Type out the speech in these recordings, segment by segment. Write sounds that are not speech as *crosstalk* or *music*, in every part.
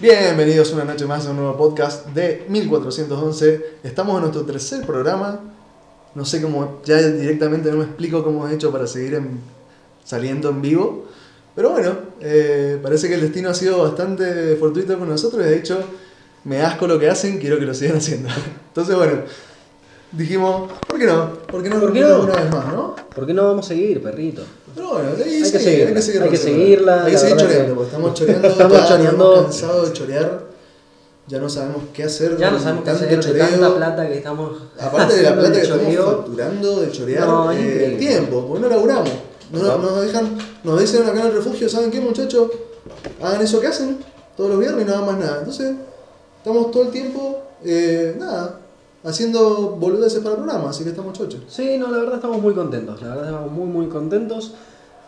Bienvenidos una noche más a un nuevo podcast de 1411. Estamos en nuestro tercer programa. No sé cómo, ya directamente no me explico cómo he hecho para seguir en- saliendo en vivo. Pero bueno, eh, parece que el destino ha sido bastante fortuito con nosotros y de hecho me asco lo que hacen, quiero que lo sigan *laughs* haciendo. Entonces bueno, dijimos, ¿por qué no? ¿Por qué no ¿Por qué no? una vez más, no? ¿Por qué no vamos a seguir, perrito? Pero bueno, hay, que sí, seguirla, hay que seguir hay que seguirla, Hay que seguir choreando, que- porque estamos *laughs* choreando, Estamos ya nos choreando. hemos cansado de chorear, ya no sabemos qué hacer. Ya no sabemos qué hacer de choreo. tanta plata que estamos Aparte de la plata que estamos facturando de chorear No, eh, el increíble. tiempo, porque no laburamos. No, No. Nos dejan, nos dicen acá en el refugio, ¿saben qué muchachos? Hagan eso que hacen todos los viernes y no hagan más nada. Entonces, estamos todo el tiempo, eh, nada, haciendo boludeces para el programa, así que estamos chochos. Sí, no, la verdad estamos muy contentos, la verdad estamos muy muy contentos.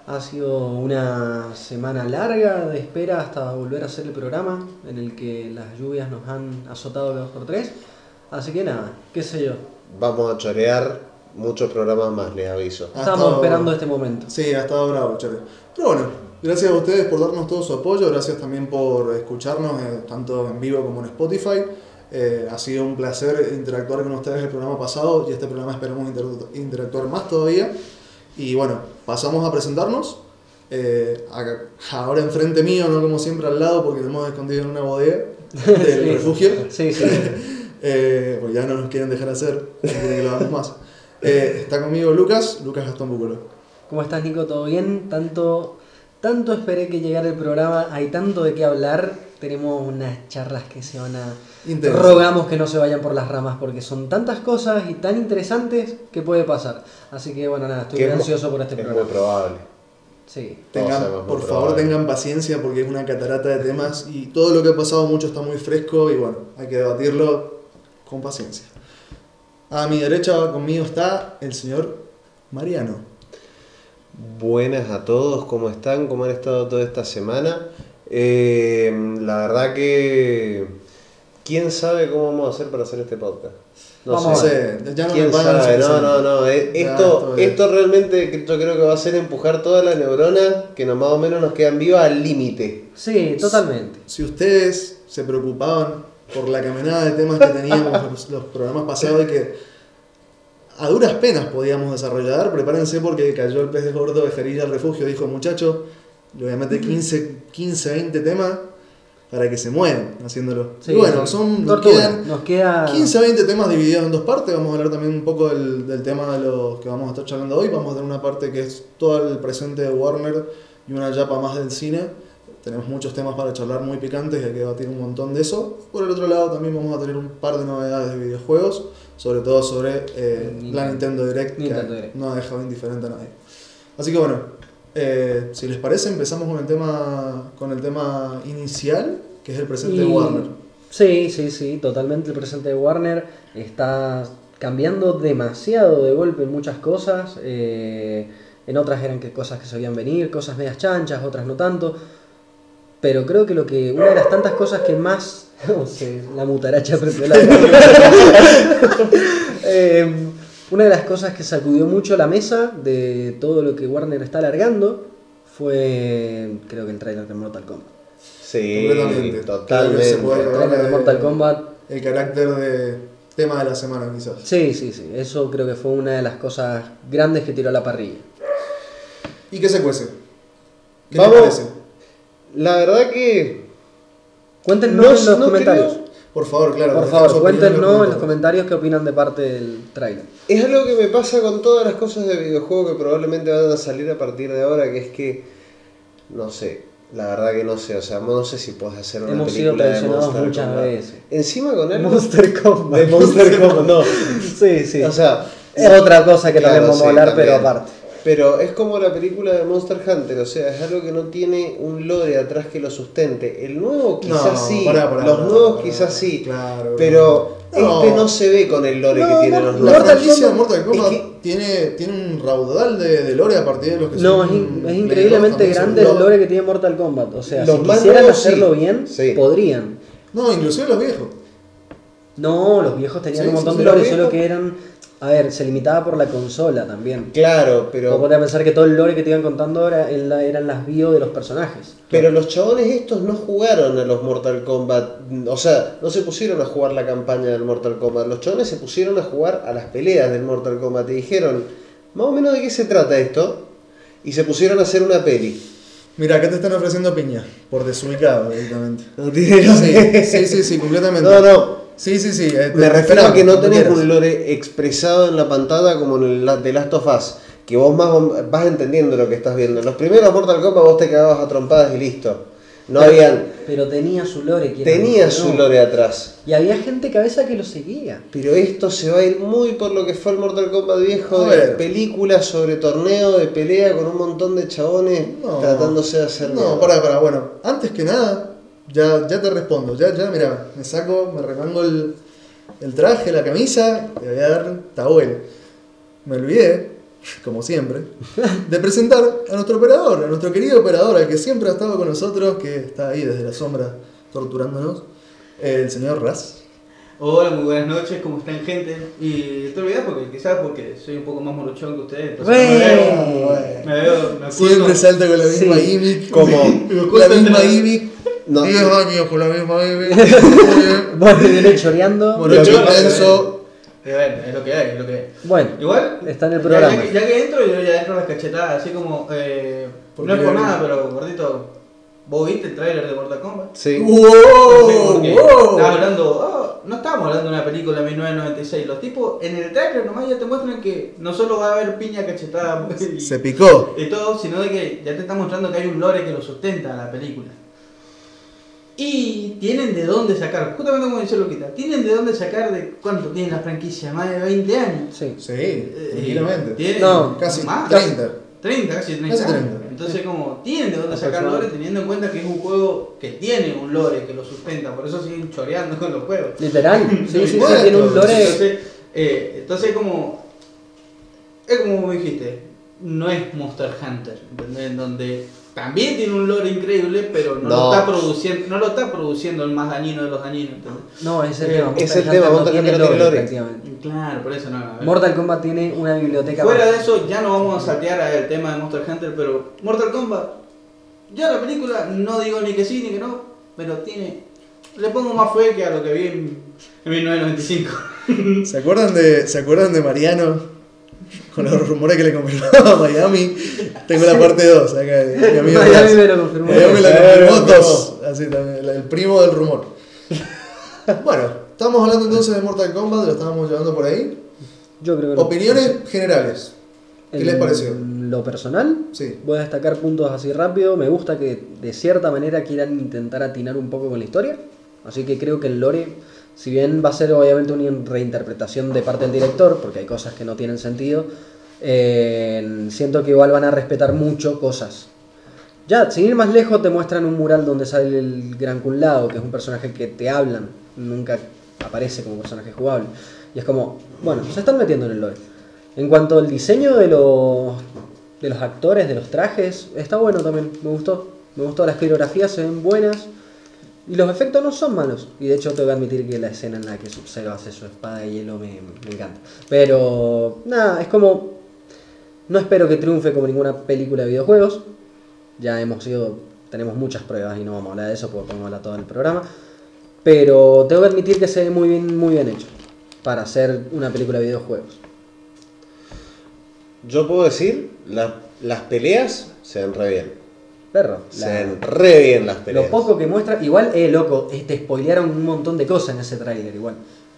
Ha sido una semana larga de espera hasta volver a hacer el programa en el que las lluvias nos han azotado dos por tres. Así que nada, qué sé yo. Vamos a chorear muchos programas más, les aviso. Ha Estamos estado- esperando este momento. Sí, ha estado bravo, Chore. Pero bueno, gracias a ustedes por darnos todo su apoyo, gracias también por escucharnos eh, tanto en vivo como en Spotify. Eh, ha sido un placer interactuar con ustedes el programa pasado y este programa esperamos inter- interactuar más todavía. Y bueno, pasamos a presentarnos. Eh, acá- ahora enfrente mío, no como siempre al lado, porque nos hemos escondido en una bodega *laughs* del Sí. refugio. Sí, sí. *laughs* Eh, pues ya no nos quieren dejar hacer, quieren que lo hagamos más. Eh, está conmigo Lucas, Lucas Gastón Bucolo. ¿Cómo estás, Nico? ¿Todo bien? Tanto, tanto esperé que llegara el programa, hay tanto de qué hablar. Tenemos unas charlas que se van a... Intenso. Rogamos que no se vayan por las ramas porque son tantas cosas y tan interesantes que puede pasar. Así que bueno, nada, estoy es ansioso por este es programa. muy probable. Sí. Tengan, por favor, tengan paciencia porque es una catarata de temas y todo lo que ha pasado mucho está muy fresco y bueno, hay que debatirlo con paciencia. A mi derecha conmigo está el señor Mariano. Buenas a todos, ¿cómo están? ¿Cómo han estado toda esta semana? Eh, la verdad que... ¿Quién sabe cómo vamos a hacer para hacer este podcast? No Vamos No a sé. sé, ya no ¿Quién sabe? No, no, no. eh, Ya, Esto, esto es- esto realmente yo creo que va a ser empujar todas las neuronas que nos, más o menos nos quedan vivas al límite. Sí, totalmente. Si ustedes se preocupaban por la caminada de temas que teníamos *laughs* los, los programas pasados y que a duras penas podíamos desarrollar, prepárense porque cayó el pez de gordo de Jerilla al refugio, dijo muchacho, le voy a meter 15, 15 20 temas para que se muevan haciéndolo. Sí, y bueno, son, nos quedan Nos queda... 15 20 temas divididos en dos partes. Vamos a hablar también un poco del, del tema de los que vamos a estar charlando hoy. Vamos a tener una parte que es todo el presente de Warner y una yapa más del cine. Tenemos muchos temas para charlar muy picantes y hay que debatir un montón de eso. Por el otro lado también vamos a tener un par de novedades de videojuegos, sobre todo sobre eh, Nintendo. la Nintendo Direct, Nintendo que Direct. no ha dejado indiferente a nadie. Así que bueno, eh, si les parece empezamos con el tema, con el tema inicial, que es el presente de Warner. Sí, sí, sí, totalmente. El presente de Warner está cambiando demasiado de golpe en muchas cosas. eh, en otras eran que cosas que se veían venir, cosas medias chanchas, otras no tanto. Pero creo que lo que una de las tantas cosas que más *laughs* no sé, la mutaracha prendió la *laughs* *laughs* Eh, una de las cosas que sacudió mucho la mesa de todo lo que Warner está alargando fue creo que el trailer de Mortal Kombat. Sí, totalmente. se puede- El trailer de Mortal Kombat el carácter de tema de la semana quizás. Sí, sí, sí. Eso creo que fue una de las cosas grandes que tiró a la parrilla. ¿Y qué se cuece? ¿Qué Vamos. te parece? La verdad que... Cuéntenos No- en los no comentarios. creo- Por favor, claro. Por favor, cuéntenos en los comentarios qué opinan de parte del tráiler. Es algo que me pasa con todas las cosas de videojuego que probablemente van a salir a partir de ahora, que es que, no sé, la verdad que no sé, o sea, no sé si puedes hacer una Hemos sido de Monster muchas Kombat. veces. Encima con algo Monster Kombat. de *laughs* Monster Kombat, no. Sí, sí. O sea, es otra cosa que claro, también vamos sí, a hablar, también. pero aparte. Pero es como la película de Monster Hunter, o sea, es algo que no tiene un lore atrás que lo sustente. El nuevo quizás No, sí, pará, pará, los pará, nuevos quizás sí, Claro, pero no. este no se ve con el lore que tienen no, los la nuevos. franquicia de Mortal Kombat Es que- tiene, tiene un raudal de, de lore a partir de los que No, es, son in- es Play increíblemente 2 también grande el lore que tiene Mortal Kombat. O sea, Los si quisieran nuevos, hacerlo sí. bien, Sí. podrían. No, inclusive los viejos. No, los viejos tenían Sí, un montón sí, de lore, solo que eran A ver, se limitaba por la consola también. Claro, Pero pero. ponte a pensar que todo el lore que te iban contando era, eran las bio de los personajes. Pero los chabones estos no jugaron a los Mortal Kombat. O sea, no se pusieron a jugar la campaña del Mortal Kombat. Los chabones se pusieron a jugar a las peleas del Mortal Kombat. Y dijeron, más o menos de qué se trata esto. Y se pusieron a hacer una peli. Mira, acá te están ofreciendo piña, por desubicado directamente. No tiene Sí, sí, sí, sí, completamente. No, no. Sí, sí, sí. eh, Me refiero a que no tenés quieras. un lore expresado en la pantalla como en el The Last of Us. Que vos más vas entendiendo lo que estás viendo. En los primeros Mortal Kombat vos te cagabas a trompadas y listo. No habían. Pero tenía su lore. Tenía su lore atrás. Y había gente cabeza que lo seguía. Pero esto se va a ir muy por lo que fue el Mortal Kombat viejo de películas sobre torneo de pelea con un montón de chabones No. tratándose de hacer. No, para, para, bueno, antes que nada, ya, ya te respondo. Ya, ya, mira, me saco, me remango el, el traje, la camisa, te voy a dar tabuel. Me olvidé, como siempre, de presentar a nuestro operador, a nuestro querido operador, al que siempre ha estado con nosotros, que está ahí desde la sombra torturándonos, el señor Raz. Hola, muy buenas noches, ¿cómo están gente? Y te olvidas porque quizás porque soy un poco más morochón que ustedes, entonces me veo, me veo, me Siempre salta con la misma Sí. gimmick. Como- la misma gimmick. No. 10 años con la misma gimmick. *laughs* Vos te vienes choreando. Morocho Yo- intenso. Eh, bueno, es lo que hay, es lo que hay. Bueno, Igual, está en el programa. Ya, que- ya que entro, yo ya entro las cachetadas, así como, eh, ¿Por no es por nada, pero gordito, ¿vos viste el tráiler de Mortal Kombat? Sí. No sé ¡Wow! ¡Wow! Estaba hablando, oh, no estábamos hablando de una película de 1996. Los tipos en el trailer nomás ya te muestran que no solo va a haber piña cachetada y, Se picó. y todo, sino de que ya te está mostrando que hay un lore que lo sustenta a la película. Y tienen de dónde sacar, justamente como dice Loquita, tienen de dónde sacar de cuánto tiene la franquicia, más de 20 años. Sí. Sí, Eh, tranquilamente. tienen No, Casi más, 30. 30, casi 30. Casi años. 30. Entonces, como tienen de dónde sacar lore, teniendo en cuenta que es un juego que tiene un lore que lo sustenta, por eso siguen choreando con los juegos. Literal. *laughs* Sí, sí, sí, tiene un lore. Entonces, eh, entonces como. Es como dijiste, no es Monster Hunter, ¿entendés? En donde también tiene un lore increíble, pero no, No. Lo está produciendo, no lo está produciendo el más dañino de los dañinos, ¿entendés? No, es el Eh, tema. es Monster el tema, no tiene lore. prácticamente. Claro, por eso no. Mortal Kombat tiene una biblioteca. Fuera más. de eso, ya no vamos a saltear al tema de Monster Hunter, pero Mortal Kombat, ya la película, no digo ni que sí ni que no, pero tiene. Le pongo más fe que a lo que vi en, en 1995. ¿Se acuerdan de, ¿Se acuerdan de Mariano? Con los rumores que le confirmaba *laughs* a Miami. Tengo la parte 2 acá. de Mi amigo Miami me lo confirmó. Miami la Eh, confirmó dos. Así también, el, primo del rumor. *laughs* Bueno, estamos hablando entonces de Mortal Kombat, lo estábamos llevando por ahí. Yo creo que no. Opiniones generales. ¿Qué les pareció? Lo personal, Sí. voy a destacar puntos así rápido. Me gusta que de cierta manera quieran intentar atinar un poco con la historia. Así que creo que el lore, si bien va a ser obviamente una reinterpretación de parte del director, porque hay cosas que no tienen sentido, eh, siento que igual van a respetar mucho cosas. Ya, sin ir más lejos, te muestran un mural donde sale el Gran Kun Lao, que es un personaje que te hablan, nunca aparece como personaje jugable. Y es como, bueno, se están metiendo en el lore. En cuanto al diseño de los, de los actores, de los trajes, está bueno también, me gustó. Me gustó, las coreografías se ven buenas y los efectos no son malos. Y de hecho tengo que admitir que la escena en la que Sub-Zero hace su espada de hielo me, me encanta. Pero, nada, es como... No espero que triunfe como ninguna película de videojuegos. Ya hemos sido... Tenemos muchas pruebas y no vamos a hablar de eso porque podemos hablar todo el programa. Pero tengo que admitir que se ve muy bien, muy bien hecho para hacer una película de videojuegos. Yo puedo decir, la- las peleas se ven re bien. Perro. Se la- ven re bien las peleas. lo poco que muestra, igual, eh, loco, eh, te spoilearon un montón de cosas en ese tráiler, igual.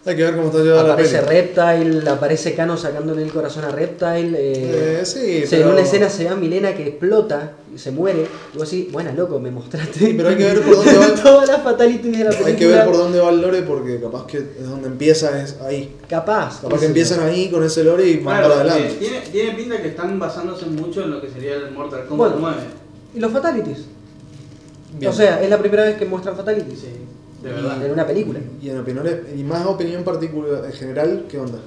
Hay que ver cómo está llevada la Aparece peli. Reptile, aparece Kano sacándole el corazón a Reptile. eh, Eh, sí, se- pero- En una escena se ve a Milena que explota y se muere. Y vos así, buena loco, me mostraste. Sí, pero hay que ver *laughs* por dónde va. Todas las fatalities de la película. Hay que ver por dónde va el lore porque capaz que es donde empieza es ahí. Capaz. Capaz que empiezan ahí con ese lore y van para adelante. tiene, tiene pinta que están basándose mucho en lo que sería el Mortal Bueno. Kombat 9. ¿Y los fatalities? Bien. O sea, es la primera vez que muestran fatalities. Sí, de verdad. En una película. Y en opiniones, y más opinión particular en general, ¿qué onda?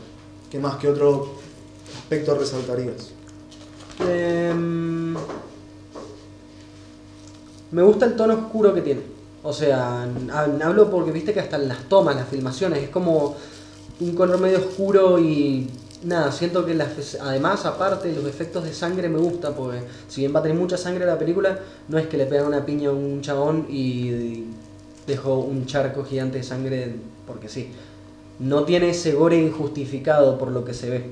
¿Qué más? ¿Qué otro aspecto resaltarías? Em, me gusta el tono oscuro que tiene. O sea, hab- hablo porque viste que hasta en las tomas, las filmaciones, es como un color medio oscuro y nada, siento que las, además, aparte, los efectos de sangre me gusta, porque si bien va a tener mucha sangre la película, no es que le pegan una piña a un chabón y dejó un charco gigante de sangre porque sí. No tiene ese gore injustificado por lo que se ve.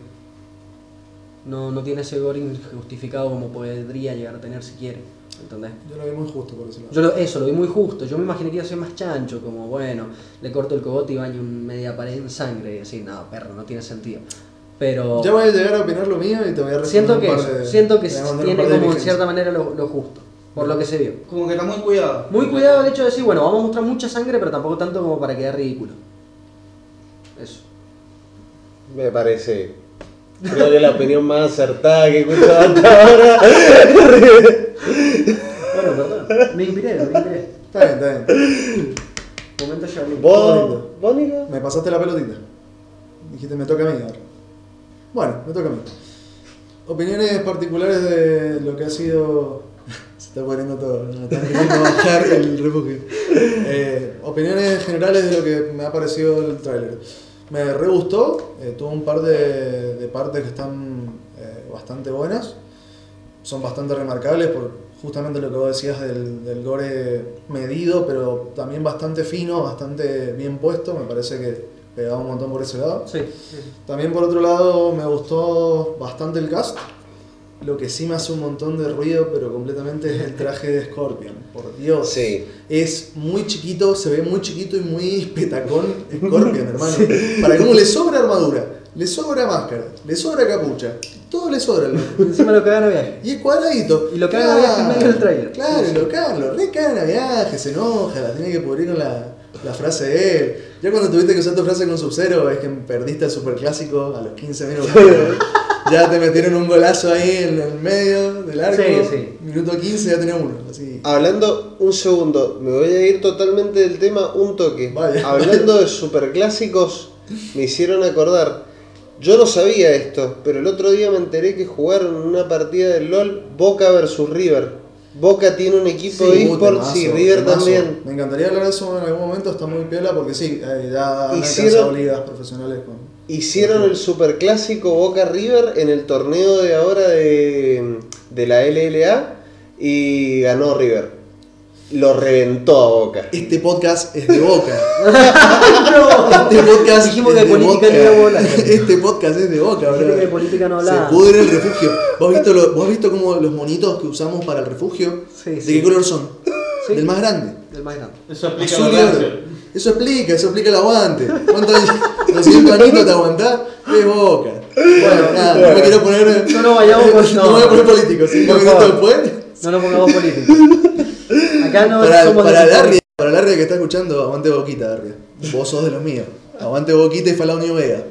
No, no tiene ese gore injustificado como podría llegar a tener si quiere. ¿Entendés? Yo lo vi muy justo por eso. Yo lo- eso, lo vi muy justo. Yo me imaginé que iba a ser más chancho, como bueno, le corto el cogote y baño un media pared en sangre. Y así, no, perro, no tiene sentido. Pero Ya voy a llegar a opinar lo mío y te voy a responder siento que un par eso, de- siento que tiene como en cierta manera lo, lo justo, por lo que se vio. Como que está muy cuidado. Muy cuidado el hecho de decir, bueno, vamos a mostrar mucha sangre, pero tampoco tanto como para quedar ridículo. Eso. Me parece. Creo que la opinión más acertada que he escuchado hasta ahora. Bueno, perdón. Me inspiré, me inspiré. Está bien, está bien. Momento Charlie. ¿Vos, vos, Nico? Me pasaste la pelotita. Dijiste, me toca a mí ahora. Bueno, me toca a mí. Opiniones particulares de lo que ha sido. *laughs* Se está poniendo todo, ¿no? Está bajar el refugio. Eh, opiniones generales de lo que me ha parecido el tráiler. Me re gustó, eh, tuvo un par de, de partes que están eh, bastante buenas. Son bastante remarcables por justamente lo que vos decías del, del gore medido, pero también bastante fino, bastante bien puesto. Me parece que pegaba un montón por ese lado. Sí. También por otro lado me gustó bastante el cast. Lo que sí me hace un montón de ruido, pero completamente es el traje de Scorpion. Por Dios. Sí. Es muy chiquito, se ve muy chiquito y muy petacón Scorpion, *laughs* hermano. Para cómo le sobra armadura, le sobra máscara, le sobra capucha, todo le sobra. Encima lo cagan a viaje. Y es cuadradito. Y lo cagan a viaje en medio del tráiler. Claro, sí. lo cagan, lo re cagan a viaje, se enoja, la tiene que pudrir con la, la frase de él. Ya cuando tuviste que usar tu frase con Sub-Zero, es que perdiste el superclásico a los 15 minutos. *laughs* ya te metieron un golazo ahí en el medio del arco. Sí, sí. Minuto 15 ya tenía uno. Así. Hablando un segundo, me voy a ir totalmente del tema un toque. Vaya. *laughs* Hablando de superclásicos, me hicieron acordar. Yo no sabía esto, pero el otro día me enteré que jugaron una partida de LOL Boca versus River. Boca tiene un equipo de Uh, esports y River temazo. también. Me encantaría hablar de eso en algún momento, está muy piola porque sí, eh, ya Hicieron- ligas profesionales con. Hicieron el superclásico Boca River en el torneo de ahora de, de la LLA y ganó River. Lo reventó a Boca. Este podcast es de boca. *laughs* No. Este podcast Dijimos es que de política boca. no íbamos a hablar. Este podcast es de boca, Dijiste bro. que de política no Se hablaba. pudre el refugio. ¿Vos has visto, lo- vos has visto cómo los monitos que usamos para el refugio? Sí, ¿De sí. qué color son? Sí. Del más grande. Del más grande. Eso explica Azul lo y. Eso explica, eso explica el aguante. ¿Cuántos años? 200 añitos te aguantás? Es boca. Bueno, nada, no me quiero poner. No nos vayamos con- *laughs* No, me voy a poner político. Minutos favor. después. No nos pongamos políticos. Para somos para de Larry, para Larry que está escuchando, aguante boquita, Larry. Vos sos de los míos. Aguante boquita y Falao Vega.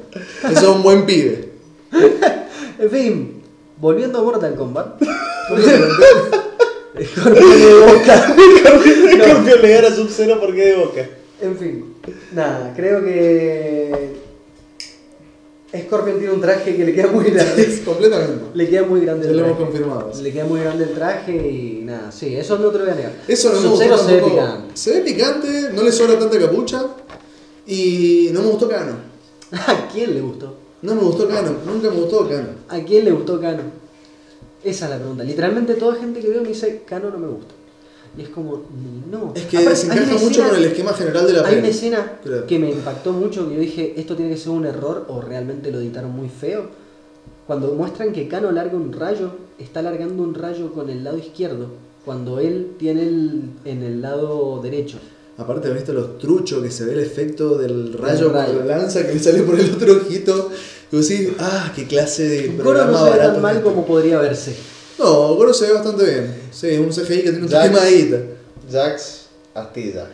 Eso es un buen pibe. *laughs* En fin, volviendo a Mortal Kombat. *laughs* Scorpion de boca. Scorpio le gana Sub-Zero porque es de Boca. En fin, nada, creo que Scorpion tiene un traje que le queda muy grande. Completamente. Le queda muy grande Ya el lo hemos traje. confirmado. Le queda muy grande el traje y nada, sí, eso no te lo voy a negar. Eso no me Sub-Zero se ve picante. Se ve picante, no le sobra tanta capucha. Y no me gustó Cano. *laughs* ¿A quién le gustó? No me gustó Cano, nunca me gustó Cano. ¿A quién le gustó Kano? Esa es la pregunta. Literalmente toda gente que veo me dice, Kano no me gusta. Y es como, no. Es que Aparte, se encaja mucho escena- con el esquema general de la Hay una escena Creo. que me impactó mucho, que yo dije, esto tiene que ser un error o realmente lo editaron muy feo. Cuando muestran que Kano larga un rayo, está largando un rayo con el lado izquierdo, cuando él tiene el, en el lado derecho. Aparte, ¿has visto los truchos que se ve el efecto del rayo rayo. la lanza que le sale por el otro ojito? Y vos decís, ah, qué clase de programa no se ve barato. tan mal es este". como podría verse. No, Goro se ve bastante bien. Sí, es un CGI que tiene un tema de guita. Jax Astilla.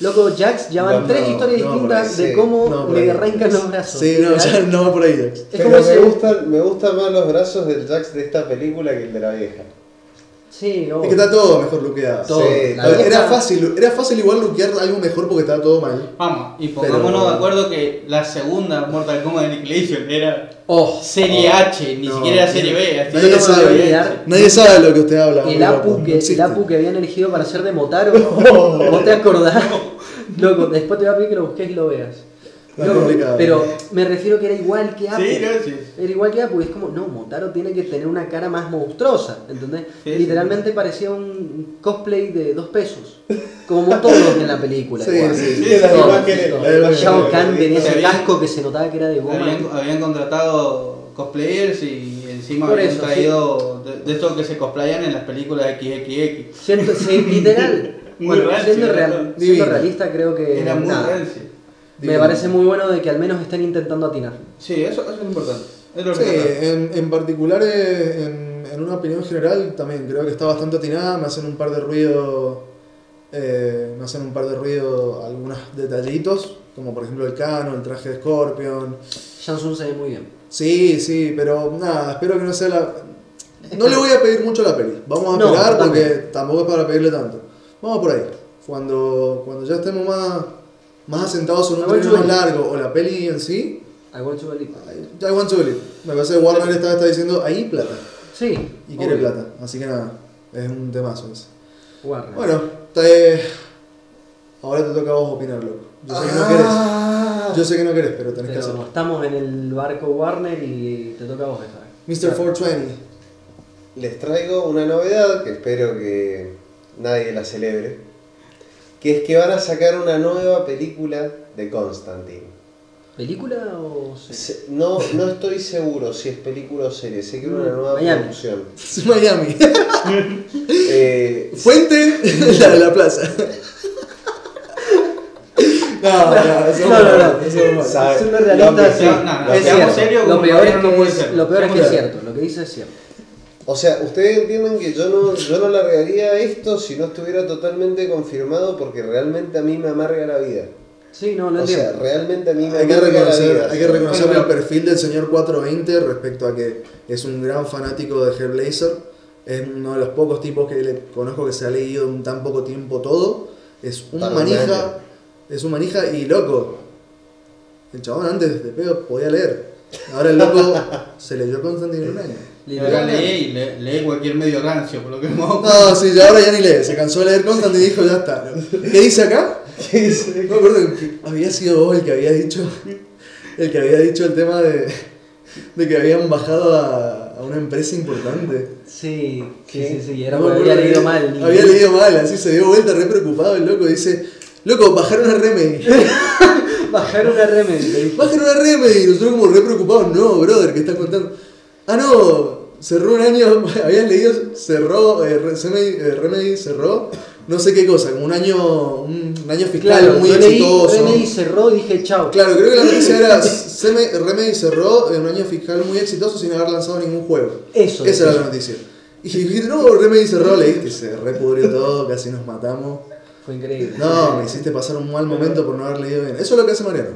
Loco, Jax ya van No, tres no, historias no, por distintas ahí, de sí. cómo No, por le arrancan los brazos. Sí, no, ya no va por ahí, Jax. Es Pero como me gustan, me gustan más los brazos del Jax de esta película que el de la vieja. Sí, Es que está todo mejor luqueado. Todo. Sí, era, fácil, era fácil igual luquear algo mejor porque estaba todo mal. Vamos, y pongámonos Pero- de acuerdo que la segunda Mortal Kombat de Annihilation era Oh, serie Oh. H, ni No, siquiera era serie B. así nadie sabe. serie. Nadie sabe de lo que usted habla. el Apu, no que, el existe. Apu que habían elegido para ser de Motaro. *laughs* ¿Vos te acordás? Loco, después te voy a pedir que lo busques y lo veas. No, complicado. pero me refiero que era igual que Apu. Sí. Era igual que Apu, y es como, no, Motaro tiene que tener una cara más monstruosa, ¿entendés? Sí, Literalmente parecía un cosplay de dos pesos, como todos en la película. *laughs* Sí, igual. sí, sí, Shao Kahn tenía Se ese habían- casco que se notaba que era de goma. Habían, habían contratado cosplayers y encima Por habían eso, traído de, de estos que se cosplayan en las películas XXX. Siento, sí, literal. *laughs* Muy bueno, siendo, real- siendo realista, creo que. Era muy nada. Me parece muy bueno de que al menos estén intentando atinar. Sí, eso, eso es importante. Es lo Sí, en, en particular, eh, en, en una opinión general, también creo que está bastante atinada. Me hacen un par de ruido. eh, me hacen un par de ruido algunos detallitos, como por ejemplo el cano, el traje de Scorpion. Jansun se ve muy bien. Sí, sí, pero nada, espero que no sea la. No le voy a pedir mucho a la peli. Vamos a No, esperar porque tampoco es para pedirle tanto. Vamos por ahí. Cuando, cuando ya estemos más, más asentados en un término más largo o la peli en sí, I want to believe. I want to believe. Me parece que Warner esta vez está diciendo ahí plata. Sí. Y quiere obvio. plata. Así que nada, es un temazo ese. Warner. Bueno, te- ahora te toca a vos opinar, loco. Yo sé que no querés. Ah. Yo sé que no querés, pero tenés que hacerlo. estamos en el barco Warner y te toca a vos esta vez. Mr. 420. Les traigo una novedad que espero que nadie la celebre, que es que van a sacar una nueva película de Constantine. ¿Película o serie? Se- No, no estoy seguro si es película o serie, sé que es una nueva Miami. producción. Es *laughs* Miami. *laughs* Eh, Fuente, la de la plaza. *laughs* No, no, eso No, no, no. eso no, no, es cierto. serios, Lo no que puede es, ser. lo peor es que es cierto. Lo que dice es cierto. O sea, ustedes entienden que yo no, yo no largaría esto si no estuviera totalmente confirmado porque realmente a mí me amarga la vida. Sí, no, lo O sea, realmente a mí me Hay que amarga la reconocer, vida. hay que reconocer Bueno, el perfil del señor 420 respecto a que es un gran fanático de Hellblazer. Es uno de los pocos tipos que le conozco que se ha leído en tan poco tiempo todo. Es un Para manija. Es un manija y loco. El chabón antes de pedo podía leer. Ahora el loco se leyó Constantine en un año. Ahora lee, lee, lee cualquier medio rancio, por lo que hemos No, sí, ya ahora ya ni lee. Se cansó de leer Constantine y dijo, ya está. ¿Qué dice acá? ¿Qué dice? No me acuerdo que había sido vos el que había dicho el que había dicho el tema de, de que habían bajado a, a una empresa importante. Sí, sí, ¿Qué? sí, sí. Era No porque había leído mal. ni- Había leído mal, así se dio vuelta re preocupado el loco. Dice, loco, bajaron a Remedy. *laughs* Bajaron a Remedy. le dije. Bajaron a Remedy. Y nosotros como re preocupados. No, brother, ¿qué estás contando? Ah, no, cerró un año, *laughs* habían leído, cerró, eh, Remedy, eh, Remedy cerró, no sé qué cosa, como un año, un, año fiscal Claro, muy exitoso. Remedy cerró dije chao. Claro, creo que la noticia era *laughs* Remedy cerró en un año fiscal muy exitoso sin haber lanzado ningún juego. Eso. Esa era la noticia. Y dije, no, Remedy cerró, leíste, se repudrió todo, casi nos matamos. Fue increíble. No, me hiciste pasar un mal momento por no haber leído bien. Eso es lo que hace Mariano.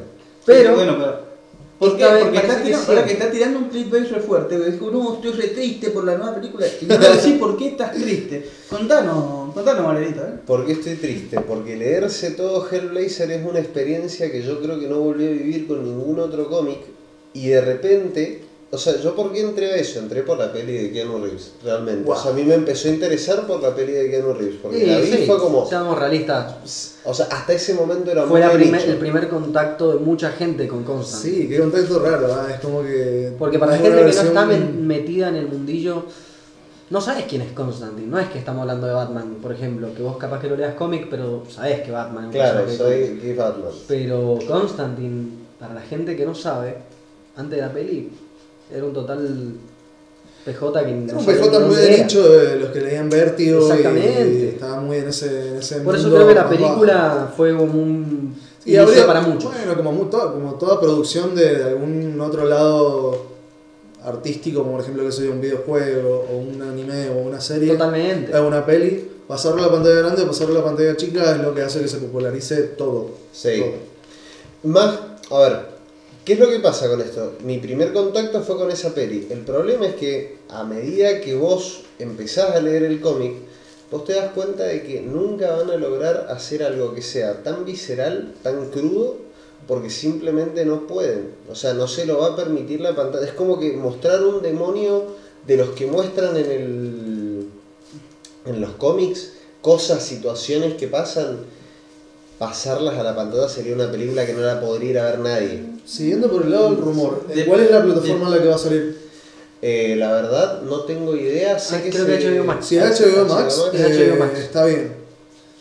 Pero, bueno, pero. ¿Por qué? Porque está tirando, ahora que está tirando un clickbait re fuerte, que dijo, no, estoy re triste por la nueva película. Y no decís *laughs* por qué estás triste. Contanos, contanos, Marianita, ¿eh? ¿Por qué estoy triste? Porque leerse todo Hellblazer es una experiencia que yo creo que no volví a vivir con ningún otro cómic. Y de repente, o sea, ¿yo por qué entré a eso? Entré por la peli de Keanu Reeves, realmente. O sea, a mí me empezó a interesar por la peli de Keanu Reeves. Porque sí, la vi sí, fue como. seamos realistas. O sea, hasta ese momento era Fue muy la primer- el primer contacto de mucha gente con Constantine. Sí, qué contacto raro, ¿ah? es como que... Porque para la gente que no está metida en el mundillo, no sabes quién es Constantine. No es que estamos hablando de Batman, por ejemplo, que vos capaz que no leas cómic, pero sabés que Batman Claro, soy. Keith Batman. Pero Constantine, para la gente que no sabe, antes de la peli, era un total PJ que Era un PJ muy dónde de los que leían Vértigo Exactamente. y estaba muy en ese, en ese Por eso mundo creo que la película fue como un Y habría, para muchos. Bueno, como, toda, como toda producción de, de algún otro lado artístico, como por ejemplo que soy un videojuego, o un anime, o una serie, Totalmente. o una peli, pasarlo a la pantalla grande o pasarlo a la pantalla chica es lo que hace que se popularice todo. Sí. Todo. Más, a ver, ¿qué es lo que pasa con esto? Mi primer contacto fue con esa peli. El problema es que a medida que vos empezás a leer el cómic, vos te das cuenta de que nunca van a lograr hacer algo que sea tan visceral, tan crudo, porque simplemente no pueden. O sea, no se lo va a permitir la pantalla. Es como que mostrar un demonio de los que muestran en el en los cómics, cosas, situaciones que pasan pasarlas a la pantalla sería una película que no la podría ir a ver nadie. Siguiendo por el lado del rumor, De- ¿cuál es la plataforma en la que va a salir? Eh, la verdad, no tengo idea. Sé Ah, que creo se- que HBO Max. Si es HBO Max, eh, HBO Max. está bien.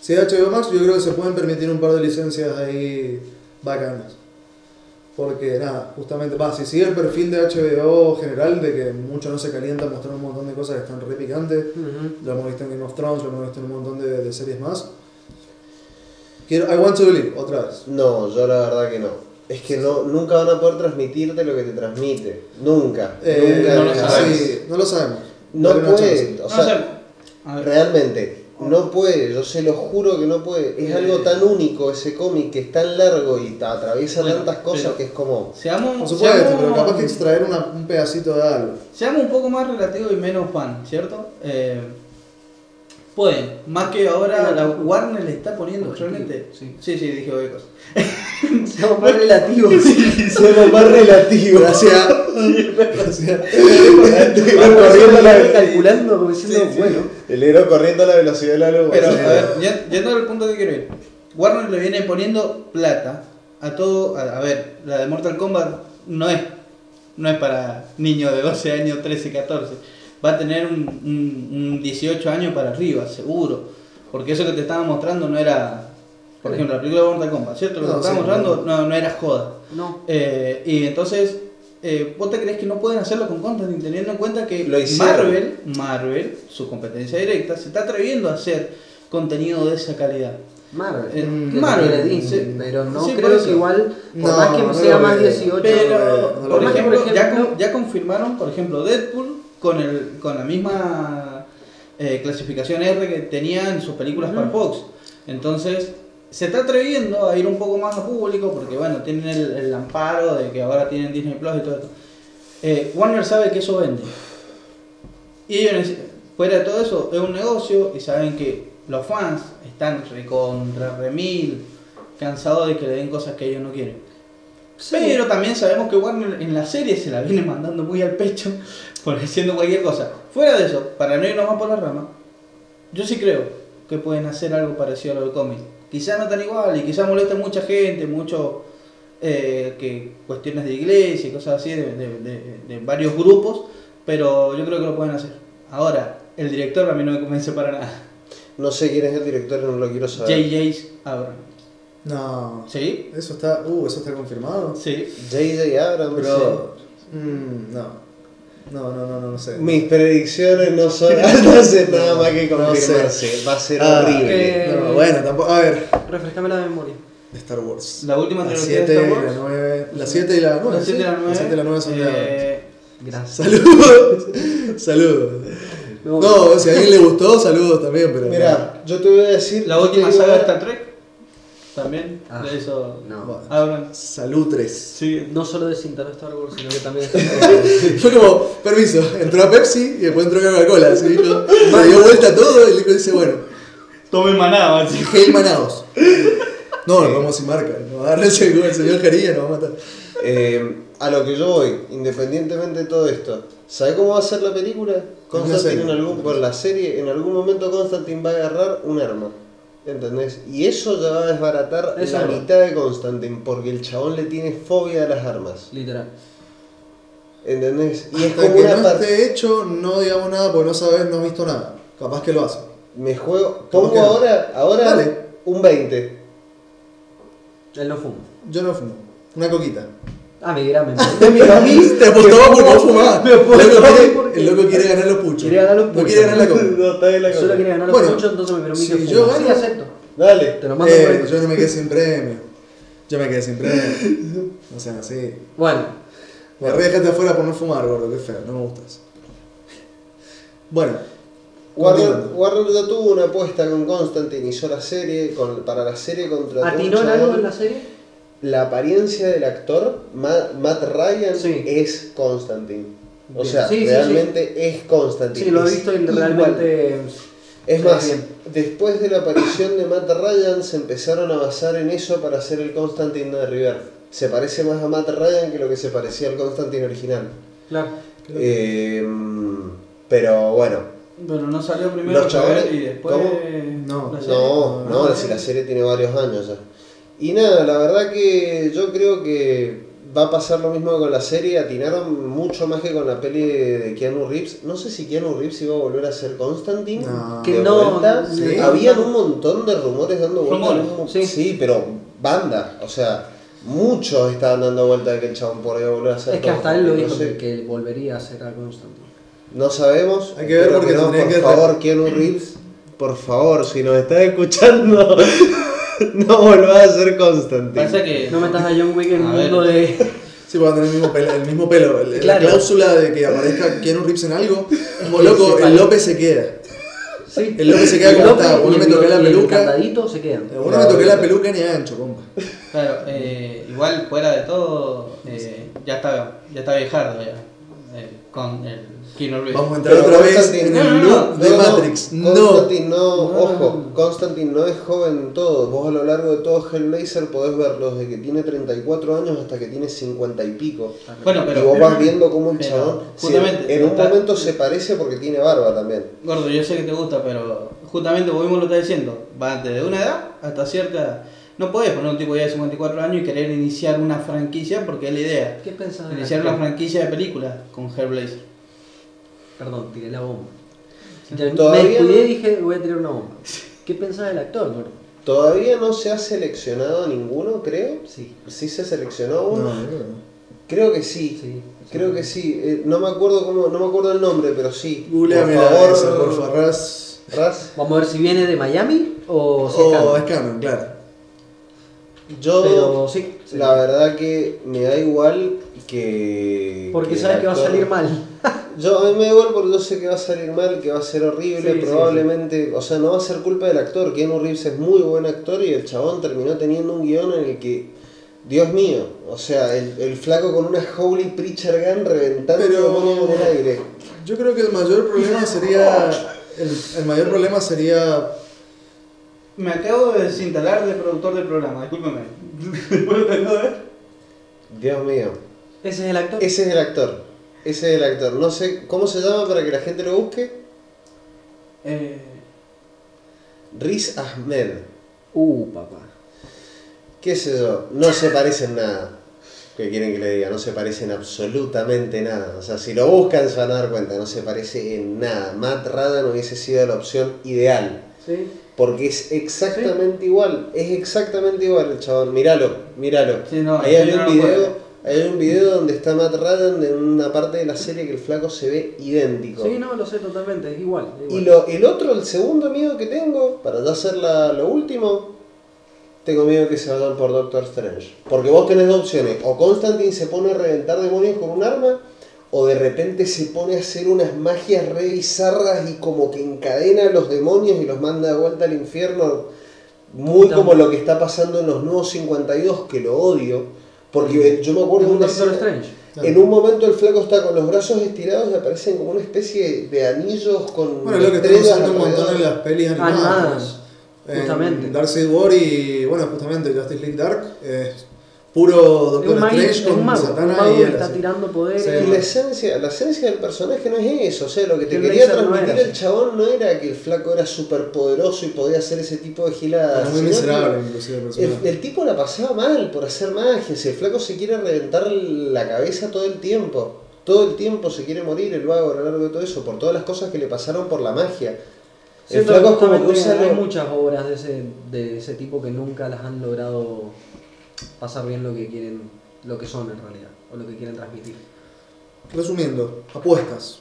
Si es HBO Max, yo creo que se pueden permitir un par de licencias ahí bacanas. Porque nada, justamente, va, si sigue el perfil de HBO general, de que mucho no se calienta mostrar un montón de cosas que están re picantes, Ujú. lo hemos visto en Game of Thrones, lo hemos visto en un montón de, de series más. Quiero, I want to believe, otra vez. No, yo la verdad que no. Es que no, nunca van a poder transmitirte lo que te transmite. Nunca. Eh, nunca. no lo sí, sabemos. no lo sabemos. No puede. O sea, realmente, no puede. Yo se lo juro que no puede. Es Eh. algo tan único ese cómic que es tan largo y te atraviesa Bueno, tantas cosas que es como. seamos, Por supuesto, seamos- pero capaz que extraer una- un pedacito de algo. Seamos un poco más relativos y menos fan, ¿cierto? Eh, pueden, más que ahora la Warner le está poniendo Objetivo, sí. sí. sí, sí, dije otra cosa. Seamos más relativos. Somos más relativos. Gracias. Gracias. Van corriendo a la- calculando como diciendo, Sí, sí. bueno. El héroe corriendo a la velocidad de la luz. Pero, a Sí. ver, yendo al punto que quiero ir. Warner le viene poniendo plata a todo. A, a ver, la de Mortal Kombat no es, no es para niños de 12 años, 13, 14. Va a tener un, un- un 18 años para arriba, seguro. Porque eso que te estaba mostrando no era. Por ejemplo, la película de Mortal Kombat, ¿cierto? Lo que No, te estaba sí, mostrando no, no era joda. No. Eh, y entonces, eh, ¿vos te crees que no pueden hacerlo con Constantine teniendo en cuenta que Lo. Marvel, Marvel, su competencia directa, se está atreviendo a hacer contenido de esa calidad? Marvel. Eh, que Marvel, Disney, sí. pero no Sí, creo que igual, por más que sea más veo. 18, Pero, por, ejemplo, con- ya confirmaron, por ejemplo, Deadpool con, el, con la misma eh, clasificación R que tenía en sus películas para Fox. Entonces, se está atreviendo a ir un poco más a público porque, bueno, tienen el, el amparo de que ahora tienen Disney Plus y todo esto. Eh, Warner sabe que eso vende. Y ellos, fuera de todo eso, es un negocio y saben que los fans están recontra remil cansados de que le den cosas que ellos no quieren. Sí. Pero también sabemos que Warner en la serie se la viene mandando muy al pecho por haciendo *laughs* cualquier cosa. Fuera de eso, para no irnos más por la rama, yo sí creo que pueden hacer algo parecido a lo del cómic. Quizá no tan igual y quizá moleste a mucha gente, mucho eh, que cuestiones de iglesia y cosas así, de, de- de- de varios grupos, pero yo creo que lo pueden hacer. Ahora, el director a mí no me convence para nada. No sé quién es el director, no lo quiero saber. J.J. Abrams. No. ¿Sí? Eso está, uh, eso está confirmado. Sí. J.J. Abrams. Pero. mm, no. No, no, no, no, no sé. Mis predicciones no son *laughs* *laughs* no hacen nada más que No sé. confirmarse. Va a ser Ah, horrible. que- No, bueno, tampoco. A ver. Refrescame la memoria. Star Wars. La última La trilogía de 7 Star y Wars. la 9. La 7 y la 9. La 7 y la 9. La 7 y la 9 son de eh, Gracias. Saludos. *laughs* Saludos. No, No, si a alguien le gustó, saludos también, pero. Mira, yo te voy a decir. La última saga de Star Trek. También. Ah, de eso. no. Abrams. Salud 3. Sí. No solo desinstaló Star Wars, sino que también está. Fue *laughs* como, permiso, entró a Pepsi y después entró a Coca-Cola. Así dijo, le dio vuelta a todo y el dijo dice, bueno, Tomen maná, así. Gel Manaos. No, nos vamos sin marca. Nos va a ese el señor Jarilla nos va a matar. Eh, a lo que yo voy, independientemente de todo esto, ¿sabe cómo va a ser la película? Constantine en algún, bueno, la serie, en algún momento Constantine va a agarrar un arma. ¿Entendés? Y eso ya va a desbaratar Eso la mitad de Constantine, porque el chabón le tiene fobia a las armas. Literal. ¿Entendés? Y es Hasta como que una no esté hecho, no digamos nada porque no sabes, no has visto nada. Capaz que lo hace. Me juego. ¿Cómo Pongo no? ahora, ahora Dale. un 20. Él no fuma. Yo no fumo. Una coquita. Ah, *laughs* me dirá, me Te fumabas. Me El loco apostaba quiere- porque- El loco quiere ganar los puchos. Quiere ganar los No puchos. quiere ganar la *laughs* coca. No, está bien la Solo quería ganar los Bueno, puchos, entonces me permite si fumar. yo Sí, gano- acepto. Dale. Te lo mando Eh, por yo no me quedé sin premio. Yo me quedé sin premio. *laughs* No sean así. Bueno, Me re dejaste afuera por no fumar, gordo, qué feo, no me gustas. Bueno. Warner ya tuvo una apuesta con Constantine, hizo la serie, con, para la serie contra ¿atinó en algo en la serie? La apariencia del actor, Ma- Matt Ryan, Sí. es Constantine. O Bien. sea, Sí, sí, realmente es Constantine. Sí, lo he visto y igual. realmente. Es más, bien. después de la aparición de Matt Ryan, se empezaron a basar en eso para hacer el Constantine de River. Se parece más a Matt Ryan que lo que se parecía al Constantine original. Claro. Eh, pero bueno, Pero no salió primero Los chavales- y después. ¿Cómo? No. serie. No, no, no. si la serie tiene varios años ya. Y nada, la verdad que yo creo que va a pasar lo mismo que con la serie. Atinaron mucho más que con la peli de, Keanu Reeves. No sé si Keanu Reeves iba a volver a ser Constantine. No. Que de no, vuelta. sí. Habían un montón de rumores dando vuelta. Rumores, en un- sí. sí, pero banda. O sea, muchos estaban dando vuelta de que el chabón podría volver a ser Es que hasta él lo dijo. No que, sé, que volvería a ser a Constantine. no sabemos. Hay que ver porque no, por que- favor, Keanu Reeves, por favor, si nos estás escuchando, *laughs* *laughs* no volvás a ser Constantine. Pasa que. No metas a John Wick en un mundo de... *laughs* Sí, va a tener el mismo pelo. El mismo pelo. El- Claro. La cláusula de que aparezca Keanu Reeves en algo, como loco, el López se queda. Sí. El López se queda como está. y Vos no me toqué la y el peluca. encantadito se quedan. Vos no me toqué la peluca ni ancho, compa. Claro, eh, igual fuera de todo, eh, ya está ya está viejardo ya. eh, con el. Vamos a entrar Pero otra vez en no, el no, loop no, de No, no, Matrix. No. Constantine no, No, no, ojo, no. Constantine no es joven todo. Vos a lo largo de todo Hellblazer podés verlo desde que tiene 34 años hasta que tiene 50 y pico. Bueno, y pero. vos vas viendo cómo el chabón. sí, justamente, en un está- momento se parece porque tiene barba también. Gordo, yo sé que te gusta, pero justamente vos mismo lo estás diciendo. Va desde una edad hasta cierta edad. No podés poner un tipo ya de 54 años y querer iniciar una franquicia porque es la idea. ¿Qué pensás Iniciar una franquicia de películas con Hellblazer. Perdón, tiré la bomba. Me descuidé no- y dije, voy a tirar una bomba. ¿Qué pensás del actor, gordo? Todavía no se ha seleccionado ninguno, creo. Sí. Sí se seleccionó uno. No, que no. Creo que sí. Sí. Creo que sí. Eh, no me acuerdo cómo, no me acuerdo el nombre, pero sí. Googleame por la favor, esa, por favor. Ras. Raz. Vamos a ver si viene de Miami o si es O canon. es canon, claro. Yo, Pero sí. sí. la verdad que me da igual que. Porque que sabes que va a salir mal. Yo, a mí me da igual porque yo sé que va a salir mal, que va a ser horrible, Sí, sí, probablemente. O sea, no va a ser culpa del actor. Keanu Reeves es muy buen actor y el chabón terminó teniendo un guion en el que. Dios mío, o sea, el, el flaco con una Holy Preacher Gun reventando Pero- demonios en el aire. Yo creo que el mayor problema sería. El, el mayor problema sería. Me acabo de desinstalar de productor del programa, discúlpeme. *laughs* Después lo tengo de ver. Dios mío. Ese es el actor. Ese es el actor. Ese es el actor. No sé cómo se llama para que la gente lo busque. Eh, Riz Ahmed. Uh, papá. ¿Qué sé yo? No se parecen nada. ¿Qué quieren que le diga? No se parecen absolutamente nada. O sea, si lo buscan se van a dar cuenta. No se parece en nada. Matt Radan hubiese sido la opción ideal. Sí. Porque es exactamente igual. Es exactamente igual el chabón. Míralo, míralo. Sí, no, ahí hay pelo un no video. Hay un video donde está Matt Radan en una parte de la serie que el flaco se ve idéntico. Sí, no, lo sé totalmente, es igual. es Y lo, el otro, el segundo miedo que tengo, para ya hacer la- lo último, tengo miedo que se vayan por Doctor Strange. Porque vos tenés dos opciones. O Constantine se pone a reventar demonios con un arma, o de repente se pone a hacer unas magias re bizarras y como que encadena a los demonios y los manda de vuelta al infierno. Muy como lo que está pasando en los nuevos 52, que lo odio. Porque yo me acuerdo de un una escena- Strange. en un momento el flaco está con los brazos estirados y aparecen como una especie de anillos con Bueno, es lo que estamos haciendo un montón en las pelis animadas. Animadas, En justamente. Darkseid War y, bueno, justamente Justice League Dark es puro Doctor Strange con mago, un Satana mago y él está así. tirando. Sí. Y la esencia, la esencia del personaje no es eso, o sea, lo que te El quería Blazer no transmitir el chabón no era que el flaco era súper poderoso y podía hacer ese tipo de giladas. Era muy miserable, inclusive, el El, personaje. el tipo la pasaba mal por hacer magia, si el flaco se quiere reventar la cabeza todo el tiempo, todo el tiempo se quiere morir el vago a lo largo de todo eso, por todas las cosas que le pasaron por la magia. El flaco es como que usa hay lo- muchas obras de ese, de ese tipo que nunca las han logrado pasar bien lo que quieren, lo que son en realidad, o lo que quieren transmitir. Resumiendo, apuestas.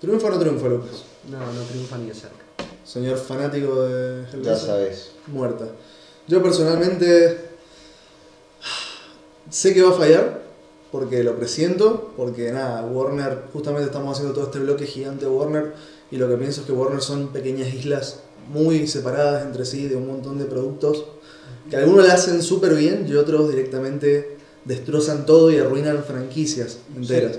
¿Triunfa o no triunfa, Lucas? No, no triunfa ni de cerca. Señor fanático de Ya sabes. Muerta. Yo personalmente sé que va a fallar, porque lo presiento, porque nada, Warner, justamente estamos haciendo todo este bloque gigante de Warner, y lo que pienso es que Warner son pequeñas islas muy separadas entre sí de un montón de productos, que algunos la hacen súper bien y otros directamente destrozan todo y arruinan franquicias enteras.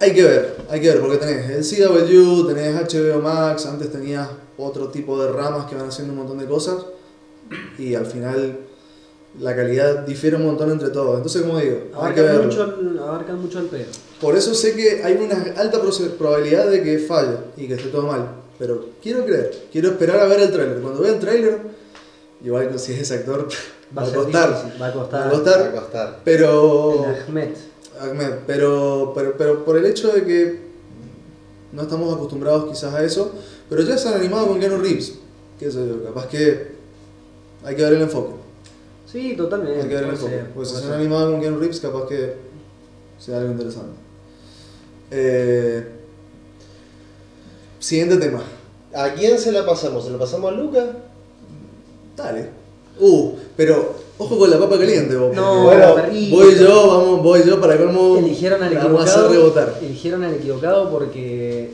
Hay que ver, hay que ver, porque tenés el CW, tenés HBO Max, antes tenías otro tipo de ramas que van haciendo un montón de cosas y al final la calidad difiere un montón entre todos. Entonces, como digo, hay que Abarcan mucho, el, abarcan mucho el pedo. Por eso sé que hay una alta probabilidad de que falle y que esté todo mal. Pero quiero creer, quiero esperar a ver el tráiler. Cuando vea el tráiler, igual que si es ese actor, va, Va a costar. difícil, va a Va a costar. Va costar. a costar. Pero, El Ahmed. Ahmed, pero, pero, pero por el hecho de que no estamos acostumbrados quizás a eso, pero ya se han animado con Keanu Reeves. Qué sé yo, capaz que hay que ver el enfoque. Sí, totalmente. Hay que ver el enfoque. ser, Pues si se han animado con Keanu Reeves, capaz que sea algo interesante. Eh, siguiente tema. ¿A quién se la pasamos? ¿Se la pasamos a Luca? Dale. Uh, pero ojo con la papa caliente, vos. No, Bueno, perrito. voy yo, vamos, voy yo para cómo Eligieron al hacer equivocado. rebotar. Eligieron al equivocado porque.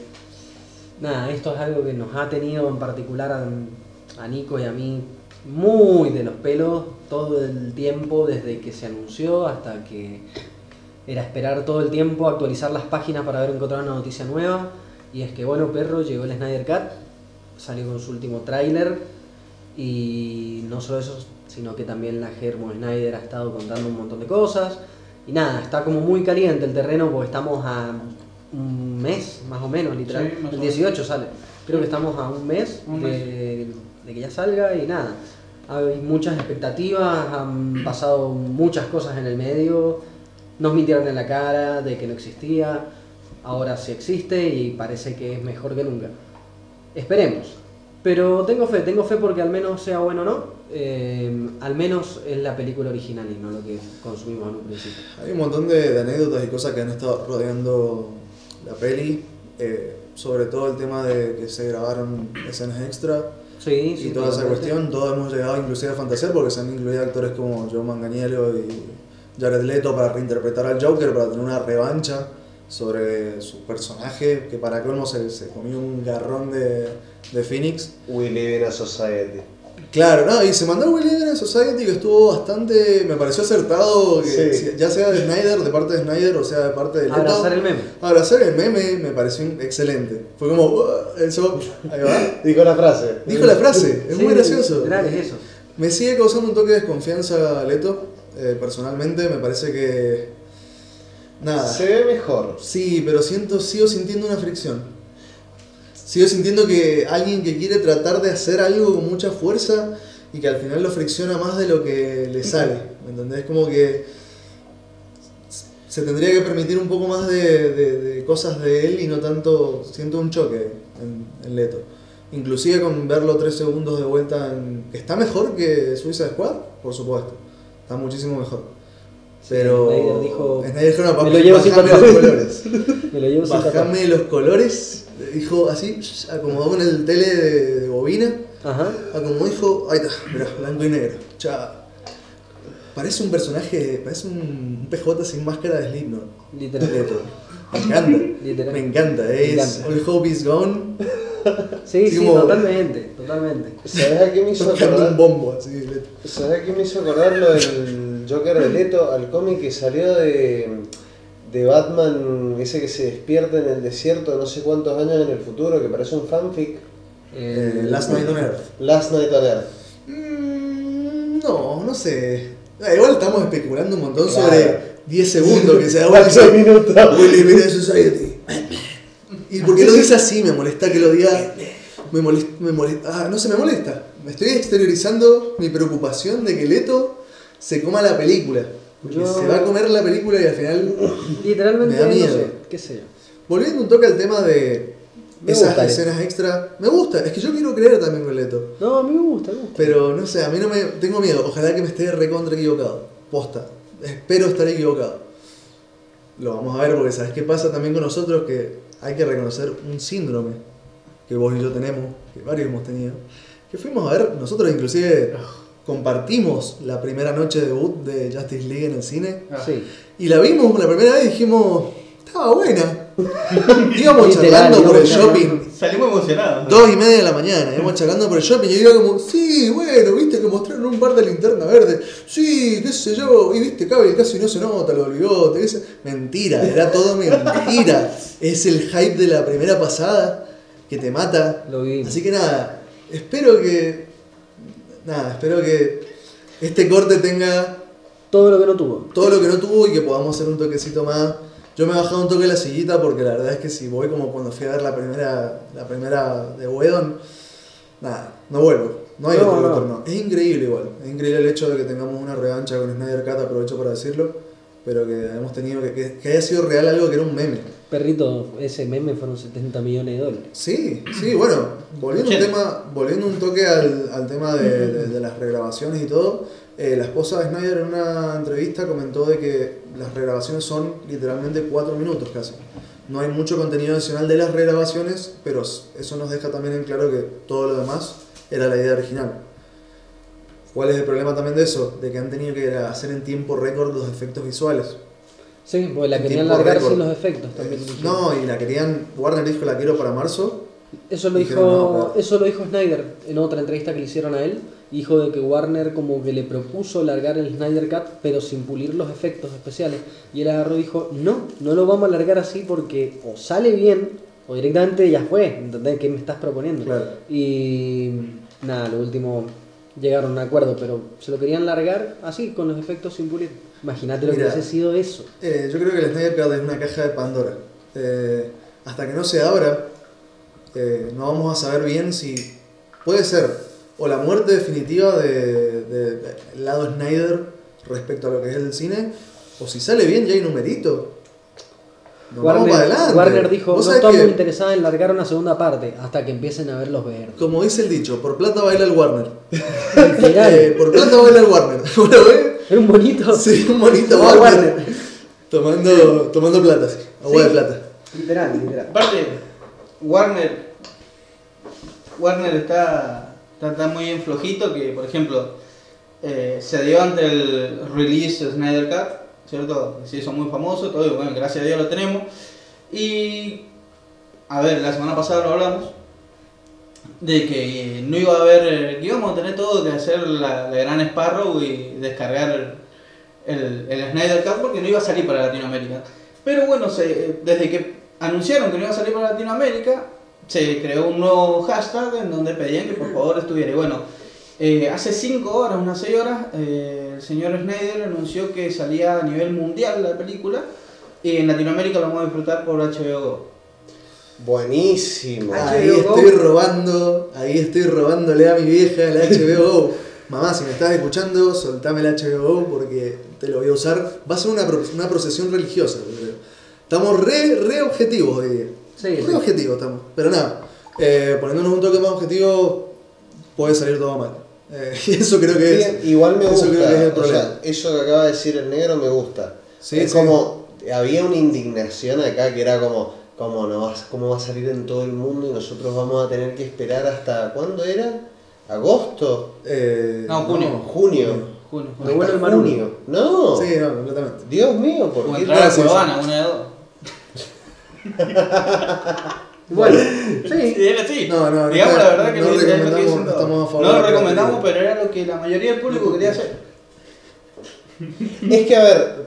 Nada, esto es algo que nos ha tenido en particular a, a Nico y a mí muy de los pelos todo el tiempo, desde que se anunció hasta que era esperar todo el tiempo, actualizar las páginas para ver encontrar una noticia nueva. Y es que, bueno, perro, llegó el Snyder Cut, salió con su último tráiler y no solo eso, sino que también la Germo Snyder ha estado contando un montón de cosas. Y nada, está como muy caliente el terreno porque estamos a un mes, más o menos, literal. Sí, el menos. 18 sale. Creo que estamos a un mes, Un de, de que ya salga y nada. Hay muchas expectativas, han pasado muchas cosas en el medio. Nos mintieron en la cara de que no existía. Ahora sí existe y parece que es mejor que nunca. Esperemos. Pero tengo fe, tengo fe porque al menos sea bueno o no, eh, al menos es la película original y no lo que consumimos en un principio. Hay un montón de, de anécdotas y cosas que han estado rodeando la peli. eh, sobre todo el tema de que se grabaron escenas extra Sí, y sí. toda esa cuestión. Todos hemos llegado inclusive a fantasear porque se han incluido actores como Joe Manganiello y Jared Leto para reinterpretar al Joker, para tener una revancha sobre su personaje, que para colmo se, se comió un garrón de, de Phoenix. We live in a society. Claro, no, y se mandó a Will Evans Society que estuvo bastante, me pareció acertado, que Sí. ya sea de Snyder, de parte de Snyder o sea de parte de Leto. Abrazar el meme. Abrazar el meme me pareció excelente. Fue como, "Uh", eso, ahí va. *laughs* Dijo la frase. Dijo la frase, es Sí, muy gracioso. es eso. Me sigue causando un toque de desconfianza Leto, eh, personalmente, me parece que... Nada. Se ve mejor. Sí, pero siento, sigo sintiendo una fricción. Sigo sintiendo que alguien que quiere tratar de hacer algo con mucha fuerza y que al final lo fricciona más de lo que le sale. ¿Me entendés? Como que se tendría que permitir un poco más de, de- de cosas de él y no tanto. Siento un choque en, en Leto. Inclusive con verlo tres segundos de vuelta en. ¿Está mejor que Suiza Squad? Por supuesto. Está muchísimo mejor. Pero. Snyder dijo, Snyder dijo, "No, "Me lo llevo sin bajame los tatuaje". colores. *laughs* Me lo llevo sin. Bajame los colores. Dijo así, acomodó en el tele de, de bobina. Ajá. Acomodó dijo, ahí está, mirá, blanco y negro. Chao. Parece un personaje, parece un PJ sin máscara de Slipknot. Literal. Leto. Me encanta. Literal. Me encanta. Me Es encanta. All Hope is Gone. Sí, Sí, sí, como- totalmente, totalmente. ¿Sabes a qué me hizo Tocando un acordar? bombo así. Leto. ¿Sabes a qué me hizo acordar lo del Joker de Leto? Al cómic que salió de, de Batman, ese que se despierta en el desierto no sé cuántos años en el futuro, que parece un fanfic. Eh, Last Night on Earth. Last Night on Earth. Mm, no, no sé. Ah, Igual estamos especulando un montón Claro. sobre 10 segundos que se da Mira Society. Y porque lo dice así, me molesta que lo diga. Me molesta, me molesta. Ah, no se me molesta. Me estoy exteriorizando mi preocupación de que Leto se coma la película. Porque Yo- se va a comer la película y al final. *laughs* Literalmente, Me da no miedo. sé, qué sé yo. Volviendo un toque al tema de Me esas gusta Leto. escenas extra. Me gusta, es que yo quiero creer también con Leto. No, a mí me gusta, me gusta. Pero no sé, a mí no me. Tengo miedo. Ojalá que me esté recontra equivocado. Posta. Espero estar equivocado. Lo vamos a ver porque sabes qué pasa también con nosotros que hay que reconocer un síndrome que vos y yo tenemos, que varios hemos tenido. Que fuimos a ver, nosotros inclusive compartimos la primera noche de debut de Justice League en el cine. Ah. Sí. Y la vimos la primera vez y dijimos, estaba buena. *laughs* Íbamos charlando por el shopping. Salimos emocionados. Dos y media de la mañana, íbamos charlando por el shopping y yo iba como, sí, bueno, viste que mostraron un par de linterna verde, sí, qué sé yo, y viste, cabe casi no se nota los bigotes, ese- mentira, era todo mentira, *laughs* es el hype de la primera pasada que te mata, Lo vivimos. así que nada, espero que, nada, espero que este corte tenga Todo lo que no tuvo. todo lo que no tuvo y que podamos hacer un toquecito más. Yo me he bajado un toque de la sillita porque la verdad es que si voy como cuando fui a ver la primera, la primera de Wedon, nada, no vuelvo. No hay No, otro no. retorno. Es increíble igual. Es increíble el hecho de que tengamos una revancha con Snyder Cut, aprovecho para decirlo, pero que hemos tenido que, que, que haya sido real algo que era un meme. Perrito, ese meme fueron 70 millones de dólares. Sí, sí, bueno, volviendo un, tema, volviendo un toque al, al tema de, de- de las regrabaciones y todo, eh, la esposa de Snyder en una entrevista comentó de que las regrabaciones son literalmente cuatro minutos casi. No hay mucho contenido adicional de las regrabaciones, pero eso nos deja también en claro que todo lo demás era la idea original. ¿Cuál es el problema también de eso? De que han tenido que hacer en tiempo récord los efectos visuales. Sí, porque la querían largar sin los efectos también. dijeron. No, y la querían, Warner dijo la quiero para marzo. Eso lo, dijo, no, eso lo dijo Snyder en otra entrevista que le hicieron a él. Dijo de que Warner como que le propuso largar el Snyder Cut pero sin pulir los efectos especiales. Y él agarró y dijo, no, no lo vamos a largar así porque o sale bien o directamente ya fue. ¿Entendés? ¿Qué me estás proponiendo? Claro. Y nada, lo último llegaron a un acuerdo, pero se lo querían largar así, con los efectos sin pulir. Imagínate lo que hubiese sido eso. Eh, yo creo que el Snyder Cut es una caja de Pandora. Eh, hasta que no se abra, eh, no vamos a saber bien si puede ser o la muerte definitiva de, de- de- el lado Snyder respecto a lo que es el cine, o si sale bien ya hay numerito. Vamos para adelante. Warner dijo, no estamos que, interesados en largar una segunda parte hasta que empiecen a ver los verdes. Como dice el dicho, por plata baila el Warner. Literal. *laughs* Eh, por plata baila el Warner. *laughs* Bueno, ¿ves? Era un bonito. Sí, un bonito Warner. Tomando, tomando plata, sí. Agua de plata. Literal, literal. Aparte, Warner. Warner está, está, está muy bien flojito que, por ejemplo, eh, se dio ante el release de Snyder Cut, ¿cierto? Se hizo muy famoso, todo, bueno, gracias a Dios lo tenemos. Y, a ver, la semana pasada lo hablamos, de que eh, no iba a haber, eh, que íbamos a tener todo que hacer la, la gran Sparrow y descargar el, el Snyder Cut porque no iba a salir para Latinoamérica. Pero bueno, se, desde que anunciaron que no iba a salir para Latinoamérica, se creó un nuevo hashtag en donde pedían que por favor estuviera. Y bueno, eh, hace 5 horas, unas 6 horas, eh, el señor Snyder anunció que salía a nivel mundial la película y en Latinoamérica lo vamos a disfrutar por HBO Go. Buenísimo. Ahí HBO Go. estoy robando, ahí estoy robándole a mi vieja el HBO Go. Mamá, si me estás escuchando, soltame el HBO Go porque te lo voy a usar. Va a ser una, una procesión religiosa, yo creo. Estamos re, re objetivos hoy día. Sí, re sí. objetivos estamos. Pero nada, eh, poniéndonos un toque más objetivo, puede salir todo mal. Eh, *laughs* y eso creo que es. igual me eso gusta. creo que es el o sea, eso que acaba de decir el negro me gusta. Sí, es sí. como. Había una indignación acá que era como. como no vas, ¿Cómo va a salir en todo el mundo y nosotros vamos a tener que esperar hasta. ¿Cuándo era? ¿Agosto? Eh, No, junio. ¿Junio? Junio, el Manuel. junio. No. Sí, no, completamente. Dios mío, ¿por qué? entrar a. Cuevana, una de dos. *laughs* Bueno, *laughs* Sí, sí. era así. No, no, no Digamos la verdad que no lo que recomendamos, dicen no todos. estamos a favor No de lo recomendamos, pero era lo que la mayoría del público quería hacer. Es que, a ver,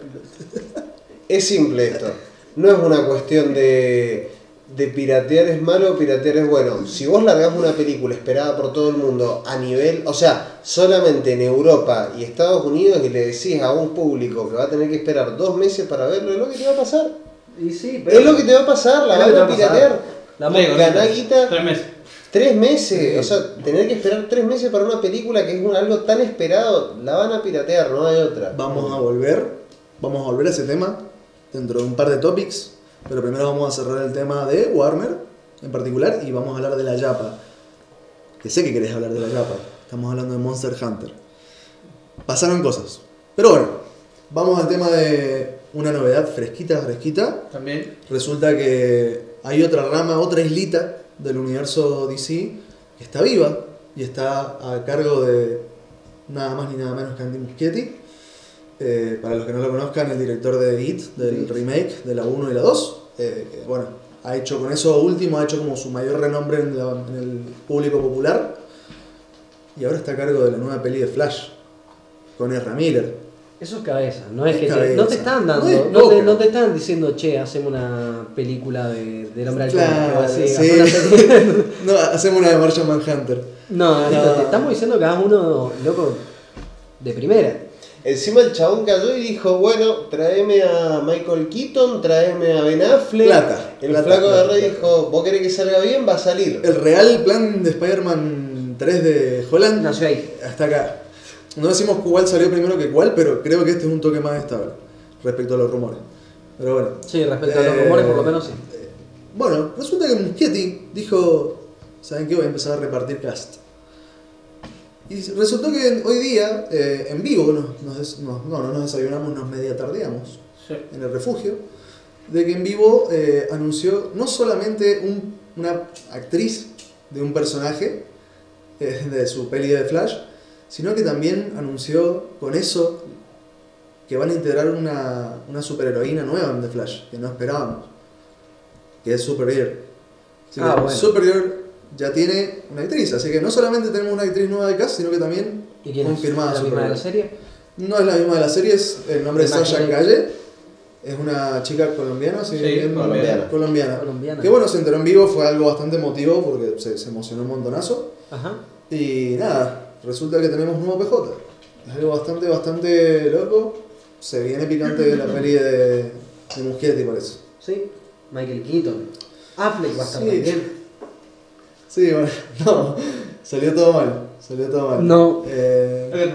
es simple esto. No es una cuestión de, de piratear es malo o piratear es bueno. Si vos largás una película esperada por todo el mundo a nivel, o sea, solamente en Europa y Estados Unidos y le decís a un público que va a tener que esperar dos meses para verlo, es lo que te va a pasar. Y sí, Es lo que te va a pasar, la van a piratear. La ganá ¿no? guita. Tres meses. Tres meses, o sea, tener que esperar tres meses para una película que es un- algo tan esperado, la van a piratear, no hay otra. Vamos a volver, vamos a volver a ese tema dentro de un par de topics, pero primero vamos a cerrar el tema de Warner en particular y vamos a hablar de la Yapa. Que sé que querés hablar de la Yapa, estamos hablando de Monster Hunter. Pasaron cosas, pero bueno, vamos al tema de una novedad fresquita, fresquita. También. Resulta que hay otra rama, otra islita del universo DC que está viva y está a cargo de nada más ni nada menos que Andy Muschietti. Eh, para los que no lo conozcan, el director de It, del remake de la 1 y la 2. eh, que, bueno, ha hecho con eso último, ha hecho como su mayor renombre en, la- en el público popular. Y ahora está a cargo de la nueva peli de Flash, con Ezra Miller. Eso es cabeza, no es Es que te, cabeza. no te están dando, No es no, te, poca. no te están diciendo, che, hacemos una película de, del hombre halcón. Claro, sí. *laughs* peli- No, hacemos una de Martian Manhunter. no, no, No. te estamos diciendo que hagas uno, loco, de primera. Encima el chabón cayó y dijo, bueno, tráeme a Michael Keaton, tráeme a Ben Affleck. Plata, El plata, flaco plata, agarró y plata. dijo, vos querés que salga bien, va a salir. El real plan de Spider-Man 3 de Holland Nació ahí. hasta acá. No decimos cuál salió primero que cuál, pero creo que este es un toque más estable respecto a los rumores. Pero bueno. Sí, respecto a los Eh, rumores, por lo menos sí. Bueno, resulta que Muschietti dijo, ¿saben qué? Voy a empezar a repartir cast. Y resultó que hoy día, eh, en vivo, nos, nos des- nos- no, no nos desayunamos, nos media tardeamos Sí. en el refugio, de que en vivo eh, anunció no solamente un- una actriz de un personaje eh, de su peli de Flash, sino que también anunció con eso que van a integrar una, una superheroína nueva en The Flash, que no esperábamos, que es Supergirl. Así Ah, que bueno. Supergirl ya tiene una actriz, así que no solamente tenemos una actriz nueva de cast, sino que también ¿Y quién es? confirmada ¿La misma de la serie? No es la misma de la serie, es el nombre es Sasha. Calle. Es una chica colombiana, ¿sí? Sí, bien? colombiana. colombiana. Colombiana. Que bueno, se enteró en vivo, fue algo bastante emotivo porque se, se emocionó un montonazo. Ajá. Y nada, resulta que tenemos un nuevo PJ. Es algo bastante, bastante loco. Se viene picante la peli de, de Muschietti, parece. Sí. Michael Keaton. Affleck va a estar Sí. también. Sí, bueno, *laughs* no, salió todo mal. Salió todo mal. No. Eh,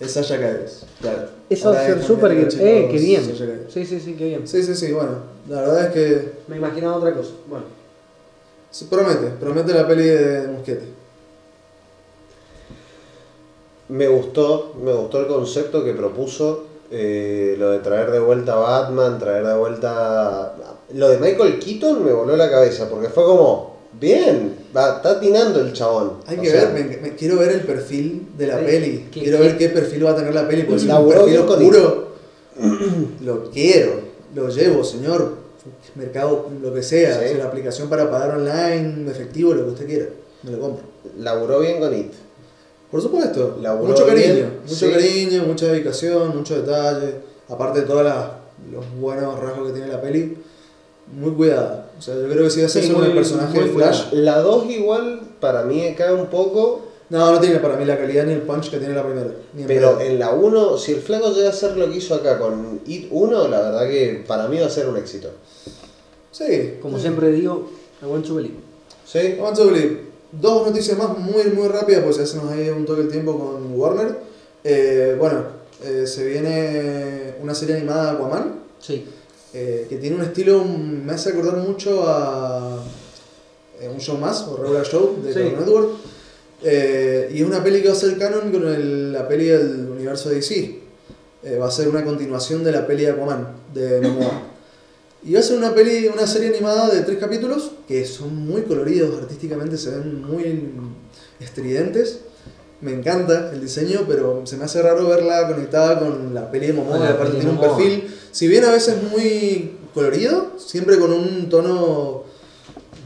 es Sasha Calle, claro. Es Oscar Supergirl. Eh, qué bien. Sí, sí, sí, qué bien. Sí, sí, sí, bueno, la verdad es que Me imaginaba otra cosa. Bueno. se promete, promete la peli de Muschietti. Me gustó, me gustó el concepto que propuso, eh, lo de traer de vuelta a Batman, traer de vuelta... Lo de Michael Keaton me voló la cabeza, porque fue como, bien, va, está atinando el chabón. Hay O que sea, ver, me, me- quiero ver el perfil de la peli. ¿qué- quiero qué? ver qué perfil va a tener la peli, porque si es un Laburó perfil bien con oscuro, *clears throat* lo quiero, lo llevo, señor. Mercado, lo que sea, Sí. si la aplicación para pagar online, efectivo, lo que usted quiera, me lo compro. Laburó bien con It. Por supuesto, Laburó mucho cariño, bien, mucho sí. cariño, mucha dedicación, mucho detalle. Aparte de todos los buenos rasgos que tiene la peli, muy cuidada. O sea, yo creo que si hace Sí, eso con el muy- personaje de Flash, La 2 igual para mí cae un poco, no, no tiene para mí la calidad ni el punch que tiene la primera. ni en pero pedo. en la 1, si el flaco llega a hacer lo que hizo acá con It 1, la verdad que para mí va a ser un éxito. Sí, Como sí. siempre digo, I want to believe. ¿Sí? Ver, Dos noticias más muy muy rápidas, pues ya se nos ha ido un toque el tiempo con Warner. Eh, bueno, eh, se viene una serie animada de Aquaman, Sí. eh, que tiene un estilo, me hace acordar mucho a eh, un show más, o regular show de Sí. Network. Y es una peli que va a ser canon con el- la peli del universo de DC. Va a ser una continuación de la peli de Aquaman, de Momoa. Y va a ser una peli, una serie animada de tres capítulos que son muy coloridos, artísticamente se ven muy estridentes. Me encanta el diseño, pero se me hace raro verla conectada con la peli de Momoa, aparte tiene un perfil, si bien a veces muy colorido, siempre con un tono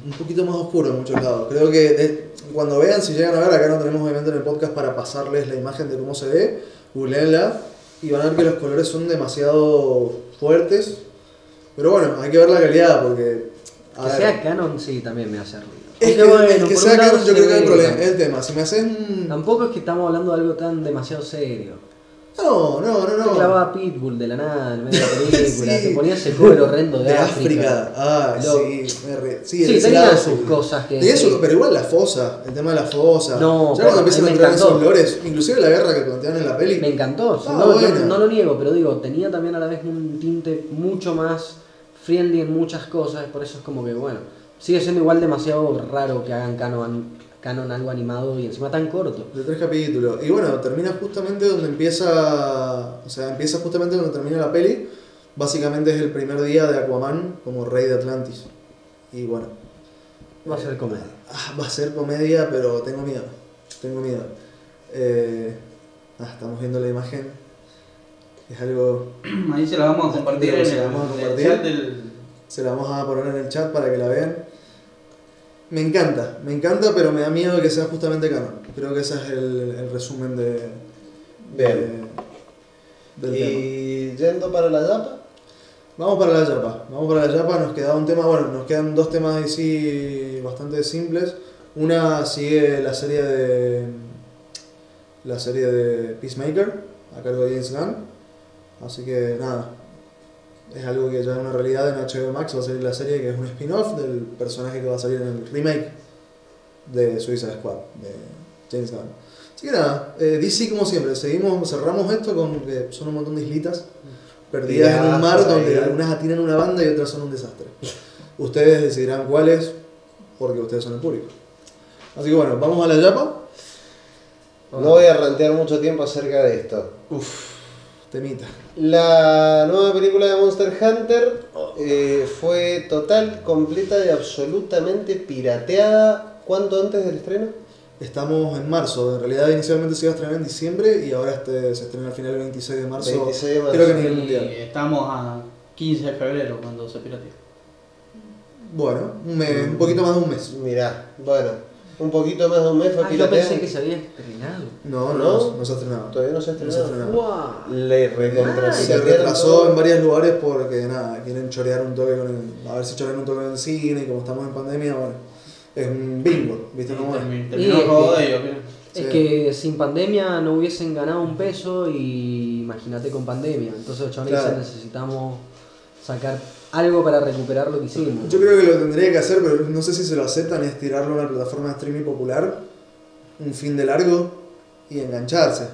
un poquito más oscuro en muchos lados. Creo que de- cuando vean, si llegan a ver, acá no tenemos obviamente en el podcast para pasarles la imagen de cómo se ve, googleenla y van a ver que los colores son demasiado fuertes. Pero bueno, hay que ver la calidad porque... a Que ver, sea canon, sí, también me hace ruido. es que, Aunque el que sea un canon yo creo que hay ve problema, también. el tema. Si me haces un... Tampoco es que estamos hablando de algo tan demasiado serio. No, no, no, no. clavaba Pitbull de la nada en medio de la *laughs* película, Sí. se ponía ese cover horrendo de, de África. África. Ah, Lo- sí. me re- Sí, Sí, tenía sus cosas que. Tenía su- pero igual la fosa, el tema de la fosa. No, ya cuando empiezan a entrar encantó. esos lores, inclusive la guerra que plantean en la peli. Me encantó, Ah, bueno. no lo niego, pero digo, tenía también a la vez un tinte mucho más friendly en muchas cosas, por eso es como que, bueno, sigue siendo igual demasiado raro que hagan canon, canon algo animado y encima tan corto. De tres capítulos. Y bueno, termina justamente donde empieza. O sea, empieza justamente donde termina la peli. Básicamente es el primer día de Aquaman como rey de Atlantis. Y bueno. Va a ser comedia. ah, va a ser comedia, pero tengo miedo. Tengo miedo. Eh, ah, estamos viendo la imagen. Es algo. *clears throat* Ahí se la vamos a compartir en se la vamos a el compartir. chat del. Se la vamos a poner en el chat para que la vean. Me encanta, me encanta, pero me da miedo que sea justamente canon. Creo que ese es el, el resumen de, Bien. de- del tema. Y yendo para la Yapa, Vamos para la Yapa, vamos para la Yapa, nos queda un tema, bueno, nos quedan dos temas ahí sí bastante simples. Una sigue la serie de la serie de Peacemaker, a cargo de James Gunn. Así que nada, es algo que ya es una realidad en HBO Max. Va a salir la serie que es un spin-off del personaje que va a salir en el remake de Suicide Squad de James Gunn. Así que nada, eh, DC como siempre, seguimos, cerramos esto con que son un montón de islitas perdidas en un mar donde ahí. algunas atinan una banda y otras son un desastre. Ustedes decidirán cuáles, porque ustedes son el público. Así que bueno, vamos a la yapa. No voy a rantear mucho tiempo acerca de esto. Uf, temita. La nueva película de Monster Hunter eh, fue total, completa y absolutamente pirateada. ¿Cuánto antes del estreno? Estamos en marzo, en realidad inicialmente se iba a estrenar en diciembre y ahora este se estrena al final el 26 de marzo. 26 de marzo. Creo que a nivel Y mundial. estamos a 15 de febrero cuando se pirateó. Bueno, un, mes, un poquito más de un mes. Mirá, bueno, un poquito más de un mes fue Ah, yo pensé que se había estrenado. No, no, ¿No? no, se ha estrenado. Todavía no se ha No se ha estrenado. estrenado. ¡Wow! Le recontra Ah, Se retrasó en varios lugares porque nada, quieren chorear un toque con el, a ver si chorean un toque en el cine y como estamos en pandemia, bueno, es un bingo, ¿viste cómo es? terminó es todo ellos. Es Sí. que sin pandemia no hubiesen ganado un peso y imagínate con pandemia. Entonces los chavales Claro. dicen, necesitamos sacar algo para recuperar lo que hicimos. Yo creo que lo tendría que hacer, pero no sé si se lo aceptan, es tirarlo a una plataforma de streaming popular, un fin de largo y engancharse.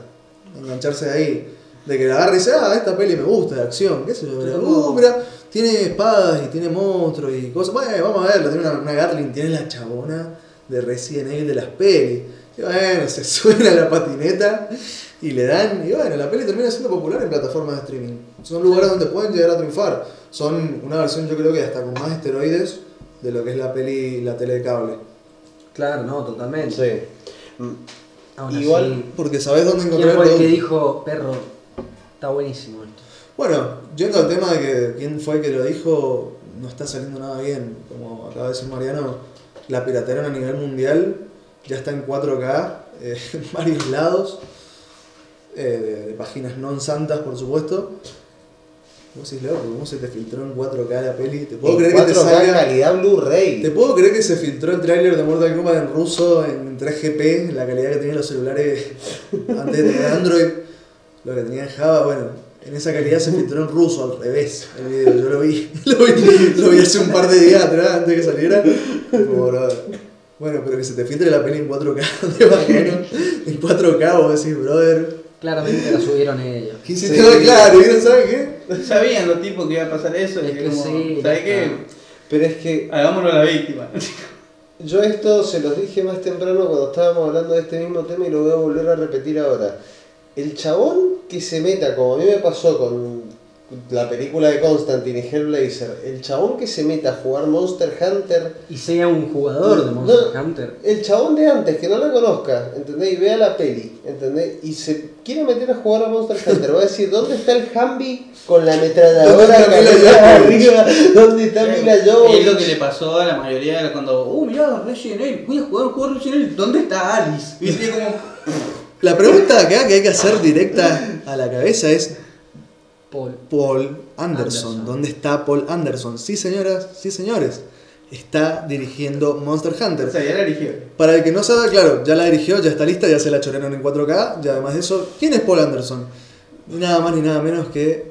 Engancharse ahí. De que la agarre y dice, ah, esta peli me gusta, de acción, qué sé yo. mira, Uh, mira, tiene espadas y tiene monstruos y cosas. Bueno, vamos a verla, tiene una, una Gatling, tiene la chabona de Resident Evil de las pelis. Y bueno, se *laughs* suena la patineta y le dan. Y bueno, la peli termina siendo popular en plataformas de streaming. Son lugares donde pueden llegar a triunfar. Son una versión, yo creo que hasta con más esteroides de lo que es la peli la tele de cable. Claro, no, totalmente. Sí. Mm, Aún Igual, así, Porque sabes dónde ¿quién encontrar fue el que dijo, perro, está buenísimo esto? Bueno, yendo al tema de que quién fue el que lo dijo, no está saliendo nada bien. Como acaba de decir Mariano, la piratería a nivel mundial ya está en 4K eh, *laughs* en varios lados, eh, de, de páginas non santas, por supuesto. Vos decís, loco, ¿cómo se te filtró en 4K la peli? ¿Te puedo en creer que te 4K salga.? calidad Blu-ray. ¿Te puedo creer que se filtró el tráiler de Mortal Kombat en ruso en 3GP, en la calidad que tenían los celulares *laughs* antes de tener Android? Lo que tenía en Java, bueno, en esa calidad se filtró en ruso, al revés, el video. Yo lo vi, *laughs* lo vi, lo vi hace un par de días atrás, antes de que saliera. Bueno, pero que se te filtre la peli en 4K de bajero, en 4K, vos decís, brother. Claramente la subieron ellos. *laughs* ¿Qué hiciste? Claro, ¿y no sabes qué? Sabían los tipos que iba a pasar eso. Es y que como, sí, ¿Sabes qué? Pero es que Hagámoslo a la víctima. *laughs* yo esto se los dije más temprano cuando estábamos hablando de este mismo tema y lo voy a volver a repetir ahora. El chabón que se meta, como a mí me pasó con la película de Constantine y Hellblazer, el chabón que se meta a jugar Monster Hunter, Y sea un jugador de No. Monster Hunter. el chabón de antes que no la conozca, ¿entendés? Y vea la peli, ¿entendés? Y se quiere meter a jugar a Monster Hunter, va a decir, ¿dónde está el Hambi con la ametralladora ¿Dónde está arriba? ¿Dónde está Mila Jovovich? Es lo que le pasó a la mayoría de cuando, uh, mirá, Resident Evil, voy a jugar un juego de Resident Evil, ¿dónde está Alice? La pregunta acá que hay que hacer directa a la cabeza es Paul. Paul Anderson. Anderson. ¿Dónde está Paul Anderson? Sí, señoras, sí, señores. Está dirigiendo Monster Hunter. o sea, ya la eligió. Para el que no sabe, claro, ya la dirigió, ya está lista, ya se la chorearon en 4K. Y además de eso, ¿quién es Paul Anderson? Nada más ni nada menos que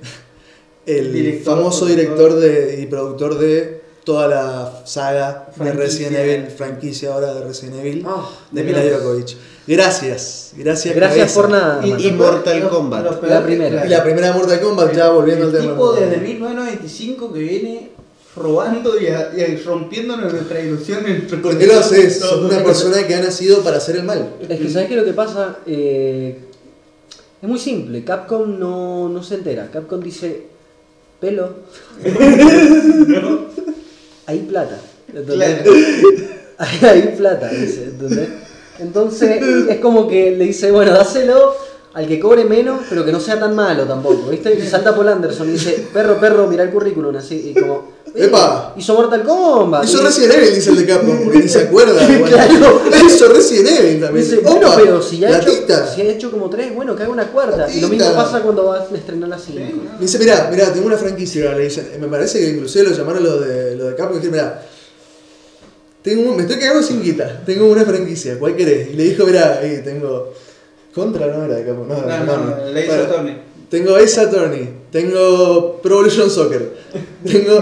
el Director, famoso director de, y productor de toda la saga de. Resident Evil, franquicia ahora de Resident Evil, Ah, de. Mila Jovovich. Gracias, gracias. Gracias cabeza. por nada. Y- y Mortal Kombat. La primera. Y la primera Mortal Kombat, ya volviendo al el tema. tipo desde 1995 que viene robando y, a- y rompiéndonos nuestra ilusión. nuestro ¿Por qué lo haces? una persona que ha nacido para hacer el mal. Es que, ¿sabes qué es lo que pasa? Eh, es muy simple. Capcom no, no se entera. Capcom dice, pelo. *laughs* Hay plata. Claro. *laughs* Hay plata, dice, ¿entendés? Entonces es como que le dice, bueno, dáselo al que cobre menos, pero que no sea tan malo tampoco, ¿viste? Y salta Paul Anderson y dice, perro, perro, mira el currículum, así, y como, "Eh, ¡Epa! hizo Mortal Kombat. Hizo Resident Evil, dice el de Capcom, porque ni se acuerda. *laughs* Bueno, Claro. Hizo Resident Evil también. Dice, bueno, pero si ya ha, hecho, si ha hecho como tres, bueno, que haga una cuarta. Y lo mismo pasa cuando vas a estrenar la 5. Sí, Me dice, mirá, mirá, tengo una franquicia, le dicen, me parece que inclusive lo llamaron lo de, lo de Capcom y dijeron, mirá, tengo un- me estoy quedando sin guita, tengo una franquicia, ¿cuál querés? Y le dijo, mirá, ahí tengo Contra no era de Capcom. No, No, no, Ace Bueno, Attorney. Tengo Ace Attorney. Tengo Pro Evolution Soccer. Tengo.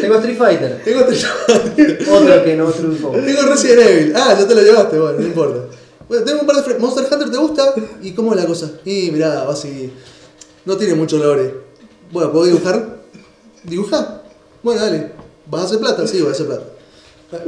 Tengo Street Fighter, Tengo otro que no triunfó. Tengo Resident Evil. Ah, ya te lo llevaste, bueno, no importa. Bueno, tengo un par de fre- Monster Hunter, ¿te gusta? ¿Y cómo es la cosa? Y mirá, va así. No tiene mucho lore. Bueno, ¿puedo dibujar? ¿Dibuja? Bueno, dale. ¿Vas a hacer plata? Sí, voy a hacer plata.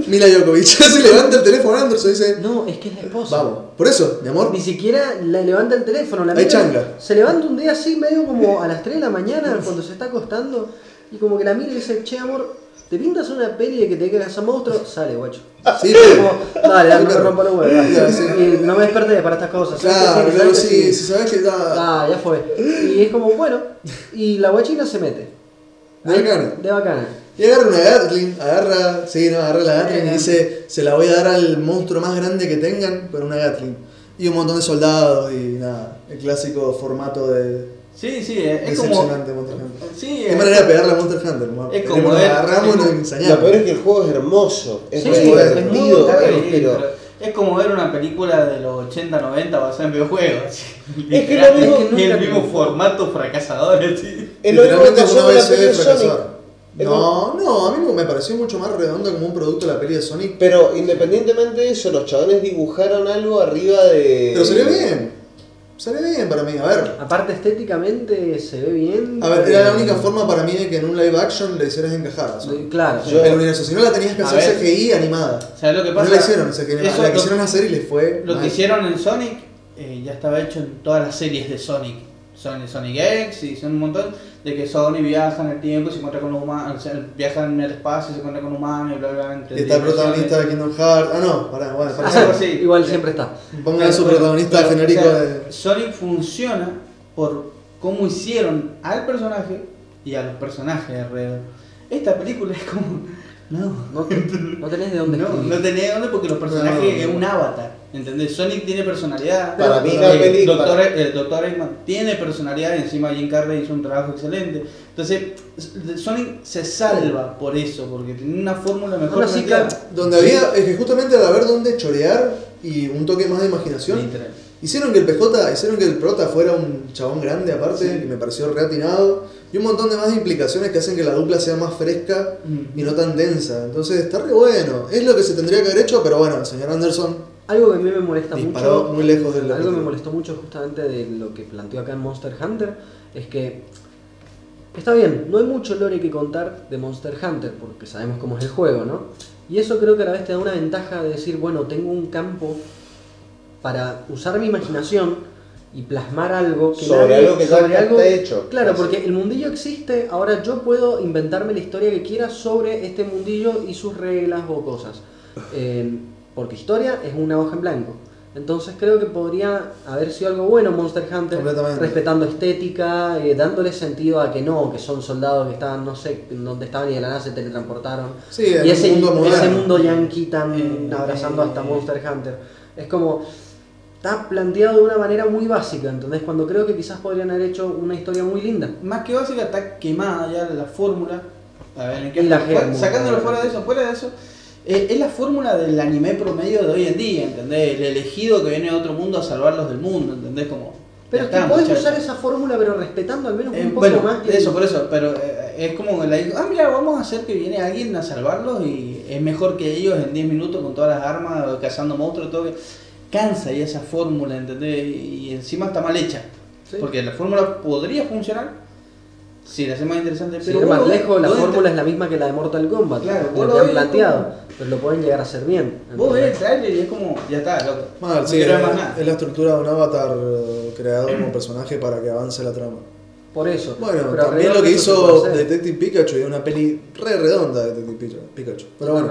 Mila Jokovic *laughs* se levanta el teléfono Anderson y dice: No, es que es la esposa. Vamos. Por eso, mi amor. Ni siquiera la levanta el teléfono, la Hay changa. Se levanta un día así, medio como a las 3 de la mañana, cuando se está acostando, y como que la mira y le dice, che amor, ¿te pintas una peli de que te cagas a monstruo? Sale, guacho. Sí, Como, dale, dale, no me rompa los huevos. Y no me desperté para estas cosas. ¿sabes que Claro, claro, sí, si sabes que está. Ah, ya fue. Y es como, bueno, y la guachina se mete. De bacana. De bacana. Y agarra una Gatling, agarra, sí, no, agarra la Gatling y dice, se la voy a dar al monstruo más grande que tengan, pero una Gatling. Y un montón de soldados y nada, el clásico formato de Sí, sí, es, es como. decepcionante Monster Hunter. Sí, Qué es- manera de pegarle a Monster Hunter, ¿no? Es como agarramos y nos Lo ensañamos. peor es que el juego es hermoso, es Sí, re es divertido, muy pero- Sí, pero es como ver una película de los 80-90 basada en videojuegos. *laughs* Es que lo mismo- Es que el mismo formato fracasador. *laughs* así. es lo mismo que Literalmente vez fracasar. No, no, a mí me pareció mucho más redondo como un producto de la peli de Sonic. Pero independientemente de eso, los chabones dibujaron algo arriba de. Pero salió bien. Salió bien para mí, a ver. Aparte estéticamente se ve bien. A ver, era la única forma para mí de que en un live action le hicieras encajar. o sea, Claro. Yo- el universo, si no la tenías que A hacer ver. CGI animada. ¿Sabes lo que No pasa? la hicieron, o sea, que Eso la lo- quisieron hacer y les fue. Lo mal. que hicieron en Sonic eh, ya estaba hecho en todas las series de Sonic. Sonic, Sonic X y son un montón de que Sonic viaja en el tiempo y se encuentra con los humanos, o sea, viaja en el espacio y se encuentra con humanos y bla bla. entre Y está el protagonista de. Kingdom Hearts. Ah, no, pará, bueno, pará. Igual siempre está. Pongan a su protagonista pero, genérico o sea, de. Sonic funciona por cómo hicieron al personaje y a los personajes alrededor. Esta película es como. No. No, no tenés de dónde No, no tenés dónde porque los personajes No, no, no. es un avatar. ¿Entendés? Sonic tiene personalidad. Para mí Eh, la peli- Doctor, para- el Doctor Eggman tiene personalidad y encima Jim Carrey hizo un trabajo excelente. Entonces, Sonic se salva por eso, porque tiene una fórmula mejor. Claro, Donde había, es que justamente al haber donde chorear y un toque más de imaginación, Literal. hicieron que el PJ, hicieron que el prota fuera un chabón grande aparte, Sí. y me pareció reatinado, y un montón de más implicaciones que hacen que la dupla sea más fresca Mm. y no tan densa. Entonces está re bueno, es lo que se tendría que haber hecho, pero bueno, el señor Anderson Algo que a mí me molesta mucho. muy lejos del Algo que me molestó mucho justamente de lo que planteó acá en Monster Hunter es que está bien, no hay mucho lore que contar de Monster Hunter porque sabemos cómo es el juego, ¿no? Y eso creo que a la vez te da una ventaja de decir, bueno, tengo un campo para usar mi imaginación y plasmar algo que Sobre nadie- algo que ya sobre está hecho. Claro, Así. porque el mundillo existe, ahora yo puedo inventarme la historia que quiera sobre este mundillo y sus reglas o cosas. Eh, porque historia es una hoja en blanco. Entonces creo que podría haber sido algo bueno Monster Hunter, respetando estética, eh, dándole sentido a que no, que son soldados que estaban, no sé, en dónde estaban y de la nada se teletransportaron. Sí, y ese mundo ese mundo yankee tan Eh, abrazando eh, hasta Monster Hunter. Es como, está planteado de una manera muy básica, entonces cuando creo que quizás podrían haber hecho una historia muy linda. Más que básica, está quemada ya la fórmula. A ver, ¿en qué Y la fuera- fórmula. Sacándolo fuera de eso, fuera de eso. Eh, es la fórmula del anime promedio de hoy en día, ¿entendés? El elegido que viene de otro mundo a salvarlos del mundo, ¿entendés? Como. Pero es que podés muchachos. usar esa fórmula, pero respetando al menos Eh, un poco bueno, más que. eso, por eso, pero eh, es como la ah, mira, vamos a hacer que viene alguien a salvarlos y es mejor que ellos en 10 minutos con todas las armas, cazando monstruos, todo. que- Cansa ya esa fórmula, ¿entendés? Y encima está mal hecha. Sí. Porque la fórmula podría funcionar si la hacemos más interesante, pero vos más lejos, la fórmula es la misma que la de Mortal Kombat, Claro, lo que lo han planteado, pero lo pueden llegar a hacer bien. Vos ves el trailer y es como, ya está, loco. Mal, no sí, es, ver más nada. es la estructura de un avatar eh, creado como personaje para que avance la trama. Por eso. Bueno, Pero también lo que hizo. Detective Pikachu y una peli re redonda de Detective Pikachu- Pikachu. Pero bueno.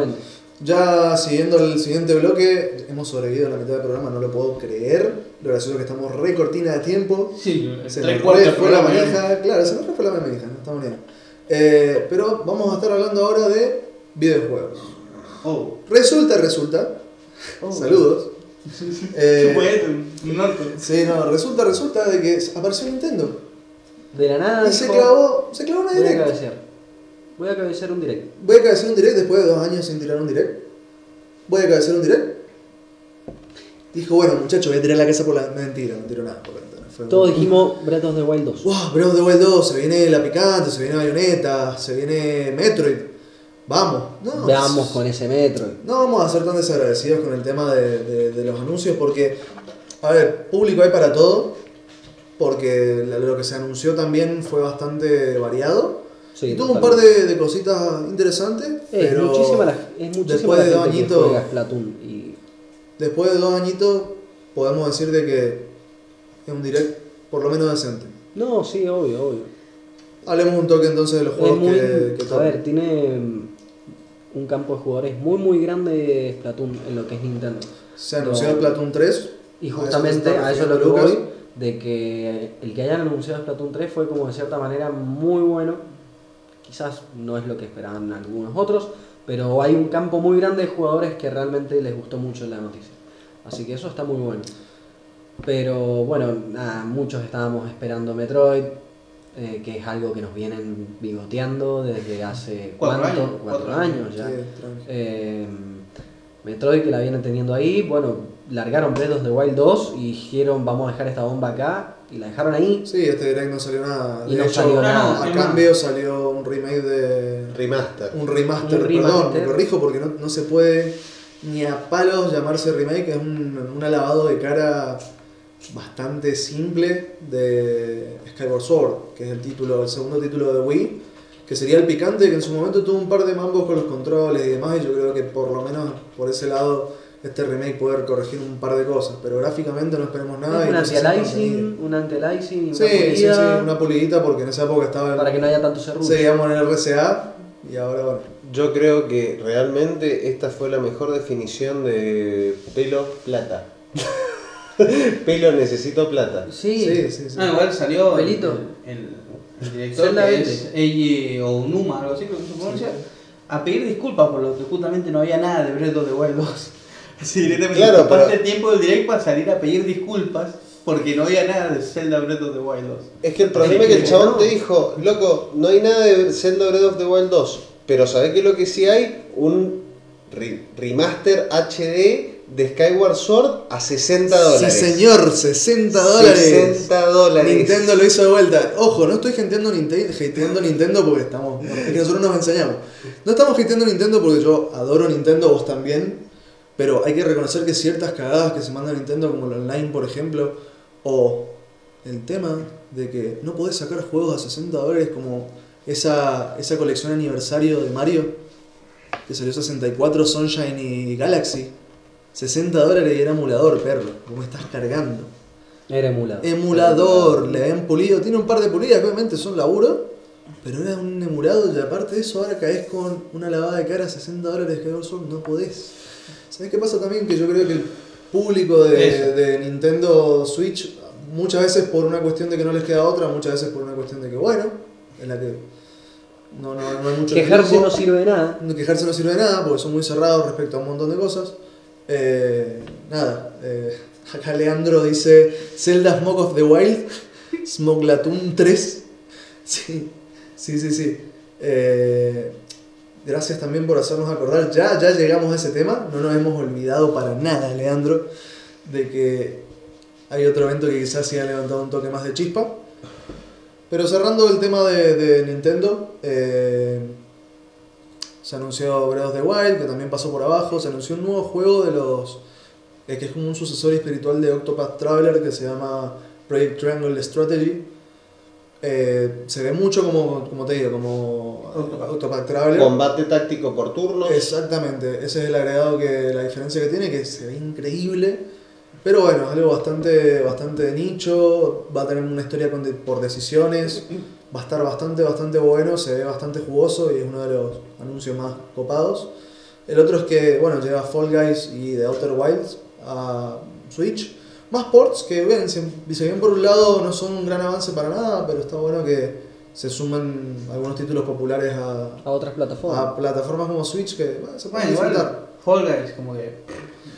Ya siguiendo el siguiente bloque, hemos sobrevivido a la mitad del programa, no lo puedo creer. Lo gracioso es que estamos re cortina de tiempo. Sí, Se nos del fue la manija, claro, se nos fue la manija, no estamos bien. Eh, pero vamos a estar hablando ahora de videojuegos. Oh. Resulta, resulta, Oh. saludos. Eh, sí, no, resulta, resulta de que apareció Nintendo. De la nada. Y se clavó, se clavó una Voy a direct. cabecear. Voy a cabecear un directo. Voy a cabecear un direct después de dos años sin tirar un direct. Voy a cabecear un direct. dijo, bueno muchachos, voy a tirar la casa por la... Mentira, no tiró nada por la ventana. Fue Todos un- dijimos Breath of the Wild 2. Wow, Breath of the Wild 2, se viene la picante, se viene Bayonetta, se viene Metroid. Vamos. No, Veamos con ese metro. No vamos a ser tan desagradecidos con el tema de, de- de los anuncios porque, a ver, público hay para todo, porque lo que se anunció también fue bastante variado. Sí, y tuvo un par de, de cositas interesantes, Es pero muchísima la, es muchísima después la de dos gente añitos- juega Splatoon y después de dos añitos podemos decir de que es un direct por lo menos decente. No, sí, obvio, obvio. Hablemos un toque entonces de los juegos muy, que, que a ver, tiene mm, un campo de jugadores muy muy grande Splatoon en lo que es Nintendo. Se anunció No. Splatoon 3. Y justamente a eso es lo que refiriendo voy, Lucas. de que el que hayan anunciado Splatoon 3 fue como de cierta manera muy bueno. Quizás no es lo que esperaban algunos otros, pero hay un campo muy grande de jugadores que realmente les gustó mucho la noticia. Así que eso está muy bueno. Pero bueno, nada, muchos estábamos esperando Metroid, eh, que es algo que nos vienen bigoteando desde hace *laughs* Cuatro ¿cuánto? años, cuatro, cuatro años ya. Sí. Eh, Metroid que la vienen teniendo ahí, bueno, largaron Breath of the Wild 2 y dijeron vamos a dejar esta bomba acá y la dejaron ahí. Sí, este direct no salió nada. Y De no hecho, salió nada. a cambio salió un remake de. Remaster. Un remaster, Un perdón, remaster. me corrijo porque no, no se puede ni a palos llamarse remake, es un, un lavado de cara bastante simple de Skyward Sword, que es el título, el segundo título de Wii, que sería el picante, que en su momento tuvo un par de mambos con los controles y demás, y yo creo que por lo menos por ese lado este remake puede corregir un par de cosas, pero gráficamente no esperemos nada. Un anti-aliasing, un anti-aliasing y Sí, una sí, sí, pulida una pulidita porque en esa época estaba para que no haya tanto serrucho. seguíamos en el RCA y ahora bueno. Yo creo que realmente esta fue la mejor definición de pelo plata. *laughs* pelo necesito plata. Sí, Sí, sí, sí. Ah, igual salió el, Pelito. el, el director que 20. es Eiji Onuma, algo así creo que se pronuncia, a pedir disculpas por lo que justamente no había nada de Breath of the Wild 2. Así directamente Claro, pero- el tiempo del direct para salir a pedir disculpas porque no había nada de Zelda Breath of the Wild 2. Es que el problema es que el que chabón no. te dijo, loco, no hay nada de Zelda Breath of the Wild 2, pero ¿sabés qué es lo que sí hay? Un re- remaster HD de Skyward Sword a 60 dólares. Sí, señor, 60 dólares. 60 dólares. Nintendo lo hizo de vuelta. Ojo, no estoy hateando Nintendo, hateando Nintendo porque estamos. Es que nosotros nos enseñamos. No estamos hateando Nintendo porque yo adoro Nintendo, vos también. Pero hay que reconocer que ciertas cagadas que se manda Nintendo, como el online, por ejemplo, o el tema de que no podés sacar juegos a 60 dólares como esa, esa colección aniversario de Mario, que salió 64, Sunshine y Galaxy. 60 dólares y era emulador, perro. ¿Cómo estás cargando? Era emulado. Emulador, le habían pulido. Tiene un par de pulidas obviamente son laburo. Pero era un emulado y aparte de eso ahora caes con una lavada de cara a 60 dólares que. No podés. ¿Sabes qué pasa también? Que yo creo que el público de, de Nintendo Switch, muchas veces por una cuestión de que no les queda otra, muchas veces por una cuestión de que, bueno, en la que no, no, no hay mucho Quejarse no sirve de nada. Quejarse no sirve de nada porque son muy cerrados respecto a un montón de cosas. Eh, nada, eh, acá Leandro dice Zelda Smoke of the Wild, Smoglatoon 3. *laughs* Sí, sí, sí, sí. Eh, gracias también por hacernos acordar. Ya, ya llegamos a ese tema, no nos hemos olvidado para nada, Leandro, de que hay otro evento que quizás sí ha levantado un toque más de chispa. Pero cerrando el tema de, Nintendo, eh, se anunció Breath of the Wild, que también pasó por abajo. Se anunció un nuevo juego de los. eh, que es como un sucesor espiritual de Octopath Traveler que se llama Project Triangle Strategy. Eh, se ve mucho como, como te digo, como Octopath Traveler. Combate táctico por turnos. Exactamente, ese es el agregado que la diferencia que tiene, que se ve increíble. Pero bueno, es algo bastante, bastante de nicho, va a tener una historia con de- por decisiones, va a estar bastante, bastante bueno, se ve bastante jugoso y es uno de los anuncios más copados. El otro es que, bueno, llega Fall Guys y The Outer Wilds a Switch. Más ports que, ven, si, si bien por un lado no son un gran avance para nada, pero está bueno que se sumen algunos títulos populares a, A otras plataformas. a plataformas como Switch que bueno, se pueden Bueno, disfrutar. igual Fall Guys como que,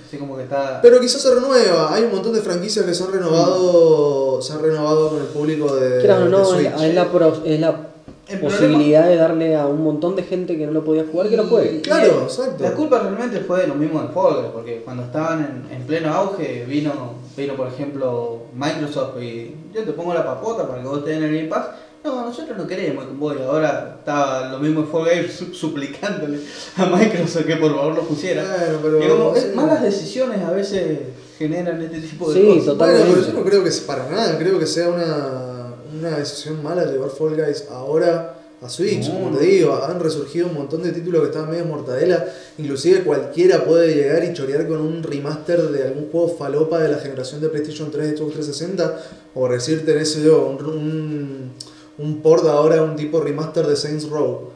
así como que está... Pero quizás se renueva. Hay un montón de franquicias que se han renovado, se han renovado con el público de, Quieras o de no, Switch. es la, es la problema- posibilidad de darle a un montón de gente que no lo podía jugar que lo juegue. Claro, exacto. La culpa realmente fue de lo mismo del Fall Guys, porque cuando estaban en, en pleno auge vino, vino por ejemplo Microsoft y yo te pongo la papota para que vos tengas el Game Pass. No, nosotros no queremos que ahora estaba lo mismo Fall Guys *laughs* su- suplicándole a Microsoft que por favor lo pusiera. Bueno, pero- Y como, es- malas decisiones a veces generan este tipo de Sí, cosas. total. Bueno, pero Totalmente. yo no creo que para nada, creo que sea una, una decisión mala llevar Fall Guys ahora a Switch. No, Como te digo, han resurgido un montón de títulos que estaban medio mortadela. Inclusive cualquiera puede llegar y chorear con un remaster de algún juego falopa de la generación de PlayStation 3 y Xbox 360. O decirte, qué sé yo, un, un, un port ahora, un tipo remaster de Saints Row.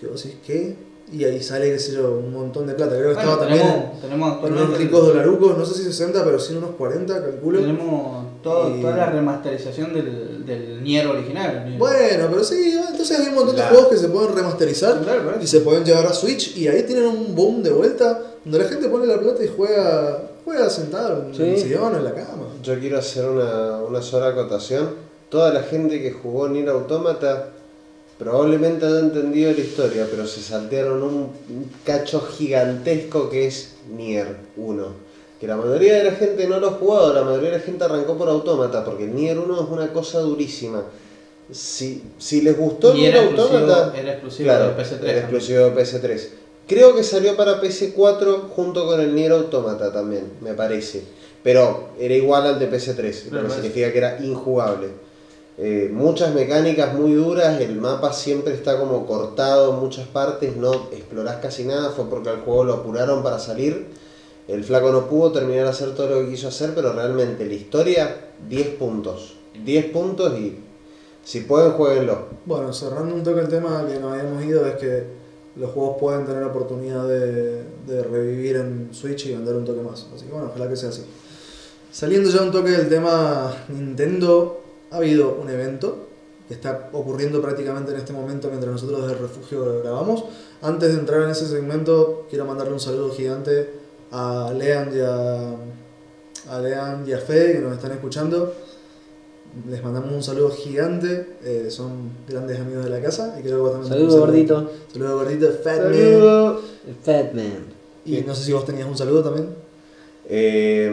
Que vos decís, ¿qué? Y ahí sale, qué sé yo, un montón de plata. Creo que Bueno, estaba también tenemos, unos ricos dolarucos, no sé si 60, pero sí unos 40, calculo. tenemos todo- Y- toda la remasterización del, del Nier original. Nier. Bueno, pero sí, entonces hay un montón de juegos que se pueden remasterizar Claro, claro. y se pueden llevar a Switch y ahí tienen un boom de vuelta donde la gente pone la plata y juega, juega sentado en Sí. el sillón o en la cama. Yo quiero hacer una, una sola acotación. Toda la gente que jugó Nier Automata probablemente haya entendido la historia, pero se saltearon un, un cacho gigantesco que es Nier 1. Que la mayoría de la gente no lo ha jugado, la mayoría de la gente arrancó por Automata, porque el Nier 1 es una cosa durísima. Si, si les gustó Y Nier Automata, era exclusivo Claro, de PS3. era exclusivo de PS3. Creo que salió para PS4 junto con el Nier Automata también, me parece. Pero era igual al de PS3, lo que significa que era injugable. Eh, muchas mecánicas muy duras, el mapa siempre está como cortado en muchas partes, no explorás casi nada, fue porque al juego lo apuraron para salir. El flaco no pudo terminar de hacer todo lo que quiso hacer, pero realmente la historia, 10 puntos. 10 puntos y si pueden, jueguenlo. Bueno, cerrando un toque el tema que nos habíamos ido es que los juegos pueden tener oportunidad de, revivir en Switch y vender un toque más. Así que bueno, ojalá que sea así. Saliendo ya un toque del tema Nintendo, ha habido un evento que está ocurriendo prácticamente en este momento mientras nosotros desde el refugio grabamos. Antes de entrar en ese segmento, quiero mandarle un saludo gigante a Lean y a, a Lean y a Fede que nos están escuchando. Les mandamos un saludo gigante, eh, son grandes amigos de la casa y creo que vos también un gordito. Saludo gordito, Fat Man. Saludos. El Fat Man. Y no sé si vos tenías un saludo también. Eh,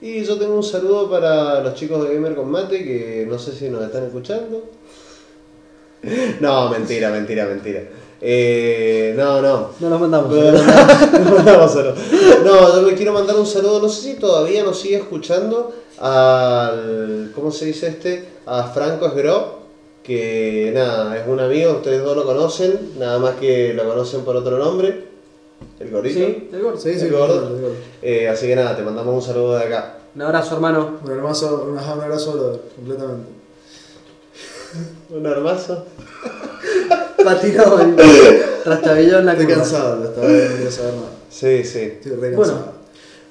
y yo tengo un saludo para los chicos de Gamer con Mate que no sé si nos están escuchando. *laughs* No, mentira, mentira, mentira. Eh, no, no. No los mandamos. No, no, no, solo. No, yo le quiero mandar un saludo, no sé si todavía nos sigue escuchando, al. ¿Cómo se dice este? A Franco Esgro, que nada, es un amigo, ustedes dos lo conocen, nada más que lo conocen por otro nombre, el gordito. Sí, el gordo. Sí, sí, El gordo. el gordo. Eh, así que nada, te mandamos un saludo de acá. Un abrazo, hermano. Un abrazo, un abrazo completamente. Un hermazo. Patinado *laughs* el trastabillón en la Estoy curva. cansado, no quiero saber nada. Sí, sí. Estoy re Bueno. cansado.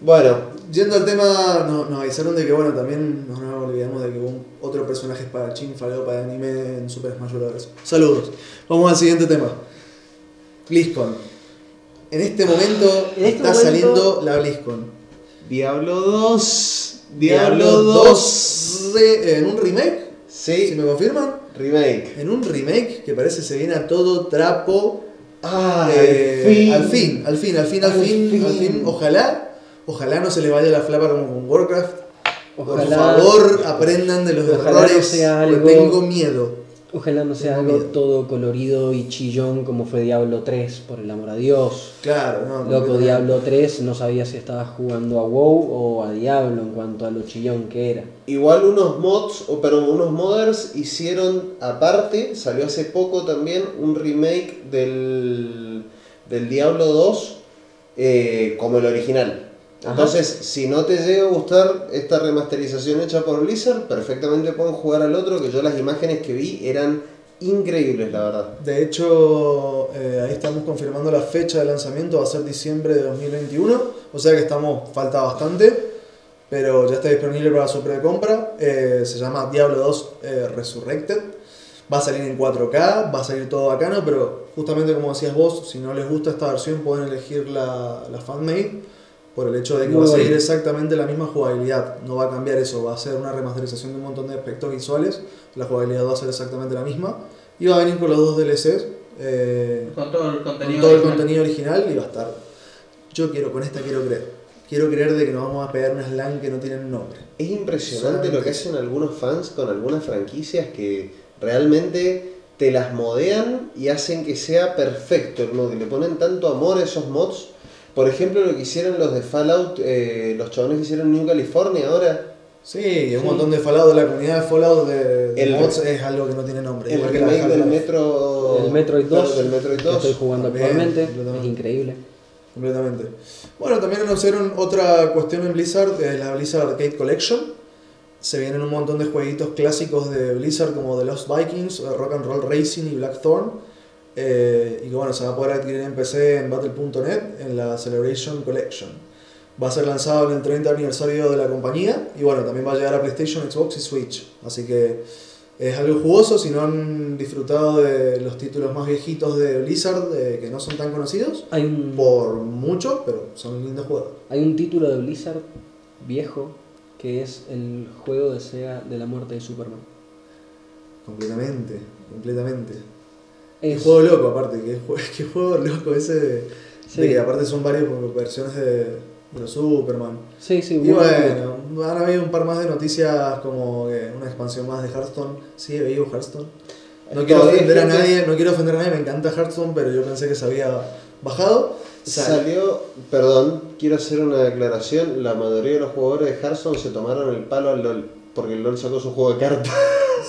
Bueno, Yendo al tema, no- nos avisaron de que bueno, también no nos olvidamos de que hubo un- otro personaje espadachín falopa de anime en Super Smash Bros. Saludos. Vamos al siguiente tema. BlizzCon. En este momento En este está momento- saliendo la BlizzCon. Diablo 2. Diablo 2. 2 re- en un remake, Sí, si me confirman. remake. En un remake que parece se viene a todo trapo. Ah, Eh, al fin, al fin, al fin, al Al fin, fin. al fin. Ojalá, ojalá no se le vaya la flapa como con Warcraft. Por favor, aprendan de los ojalá errores. no sea porque algo- Tengo miedo. Ojalá no sea algo miedo. todo colorido y chillón como fue Diablo 3, por el amor a Dios. Claro, no. Loco, completamente. Diablo 3 no sabía si estaba jugando a WoW o a Diablo en cuanto a lo chillón que era. Igual unos mods, o perdón, unos modders hicieron aparte, salió hace poco también un remake del, del Diablo 2 eh, como el original. Ajá. Entonces, si no te llega a gustar esta remasterización hecha por Blizzard, perfectamente pueden jugar al otro, que yo las imágenes que vi eran increíbles, la verdad. De hecho, eh, ahí estamos confirmando la fecha de lanzamiento, va a ser diciembre de 2021, o sea que estamos, falta bastante, pero ya está disponible para su precompra. Eh, se llama Diablo 2 eh, Resurrected. Va a salir en 4K, va a salir todo bacano, pero justamente como decías vos, si no les gusta esta versión pueden elegir la, la fanmade por el hecho de que Muy va a seguir exactamente la misma jugabilidad. No va a cambiar eso, va a ser una remasterización de un montón de aspectos visuales, la jugabilidad va a ser exactamente la misma. Iba a venir con los dos DLCs. eh, Con todo el con contenido. todo el original. contenido original y va a estar. Yo quiero, con esta quiero creer. Quiero creer de que nos vamos a pegar unas LAN que no tienen nombre. Es impresionante Solamente lo que hacen algunos fans con algunas franquicias que realmente te las modean y hacen que sea perfecto el mod. Y le ponen tanto amor a esos mods. Por ejemplo, lo que hicieron los de Fallout, eh, los chabones que hicieron New California ahora. Sí, un Sí. montón de Fallout, de la comunidad de Fallout de, de El- mods es algo que no tiene nombre. El igual que la remake del. Metro. El Metroid 2, claro, del Metroid que 2. estoy jugando También, actualmente, es increíble. Completamente. Bueno, también anunciaron otra cuestión en Blizzard, eh, la Blizzard Arcade Collection. Se vienen un montón de jueguitos clásicos de Blizzard como The Lost Vikings, eh, Rock and Roll Racing y Blackthorn. Eh, y que bueno, se va a poder adquirir en PC en Battle.net en la Celebration Collection. Va a ser lanzado en el 30 aniversario de la compañía y bueno, también va a llegar a PlayStation, Xbox y Switch. Así que es algo jugoso si no han disfrutado de los títulos más viejitos de Blizzard eh, que no son tan conocidos Hay un, por mucho, pero son lindos juegos. hay un título de Blizzard viejo que es el juego de Sega de la muerte de Superman. Completamente, completamente. Qué Es, juego loco, aparte, qué, *laughs* qué juego loco ese de, Sí. de que aparte son varias versiones de, de los Superman. sí, sí, Y muy bueno, han habido un par más de noticias como que una expansión más de Hearthstone. Sí, vivo Hearthstone. No quiero ofender a nadie, no quiero ofender a nadie, me encanta Hearthstone, pero yo pensé que se había bajado. Salió, perdón, quiero hacer una declaración. La mayoría de los jugadores de Hearthstone se tomaron el palo al LOL. Porque el LOL sacó su juego de cartas.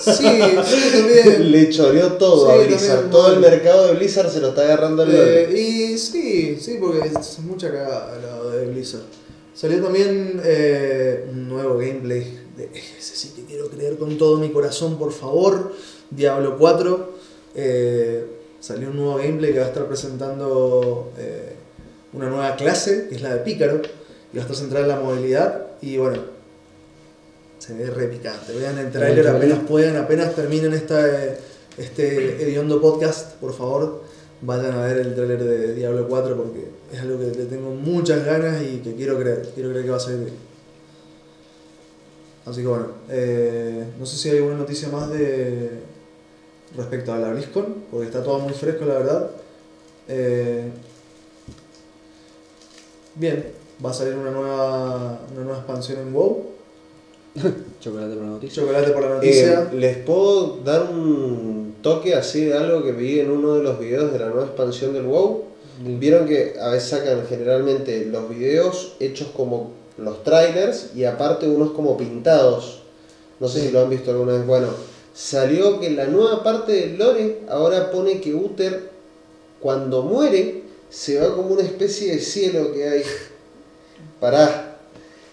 sí, sí, *laughs* también. Le choreó todo Sí, a Blizzard. también, Todo el mercado de Blizzard se lo está agarrando al Eh, LOL. y sí, sí, porque es mucha cagada la de Blizzard. Salió también eh, un nuevo gameplay. De, ese sí que quiero creer con todo mi corazón, por favor. Diablo 4. Eh, salió un nuevo gameplay que va a estar presentando eh, una nueva clase, que es la de Pícaro. Y va a estar centrada en la movilidad. Y bueno, se ve re picante. Vean el trailer Bueno, apenas puedan, apenas terminen esta, este hediondo podcast, por favor, vayan a ver el trailer de Diablo 4 porque es algo que le tengo muchas ganas y que quiero creer, quiero creer que va a salir bien. Así que bueno, eh, no sé si hay alguna noticia más de respecto a la BlizzCon, porque está todo muy fresco la verdad. Eh, bien, va a salir una nueva, una nueva expansión en WoW. *laughs* Chocolate por la noticia. Chocolate por la Eh, noticia. Les puedo dar un toque así de algo que vi en uno de los videos de la nueva expansión del WoW. Vieron que a veces sacan generalmente los videos hechos como los trailers y aparte unos como pintados. No sé si lo han visto alguna vez. Bueno, salió que la nueva parte del lore ahora pone que Uther cuando muere se va como una especie de cielo que hay. Pará.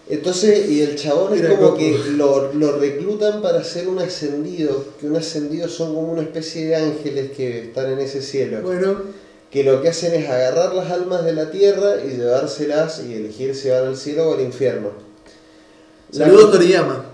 Entonces, y el chabón es como que lo, lo reclutan para hacer un ascendido. Que un ascendido son como una especie de ángeles que están en ese cielo Bueno, que lo que hacen es agarrar las almas de la tierra y llevárselas y elegir si van al cielo o al infierno. Saludos Toriyama.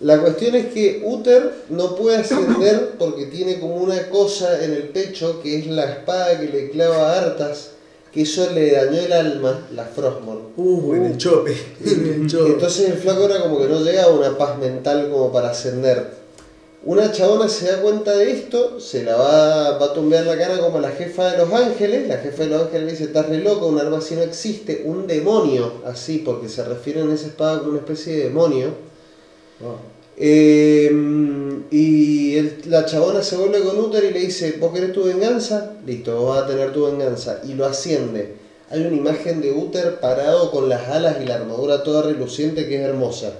la cuestión es que Uther no puede ascender porque tiene como una cosa en el pecho que es la espada que le clava a Artas, que eso le dañó el alma, la Frostmourne. Uh, en el chope. *laughs* En el chope. Entonces el flaco era como que no llegaba a una paz mental como para ascender. Una chabona se da cuenta de esto, se la va, va a tumbear la cara como la jefa de los ángeles. La jefa de los ángeles le dice, estás re loco, un arma así no existe. Un demonio, así, porque se refieren a esa espada como una especie de demonio. Oh. Eh, y el- la chabona se vuelve con Uther y le dice, ¿vos querés tu venganza? Listo, vos vas a tener tu venganza. Y lo asciende. Hay una imagen de Uther parado con las alas y la armadura toda reluciente que es hermosa.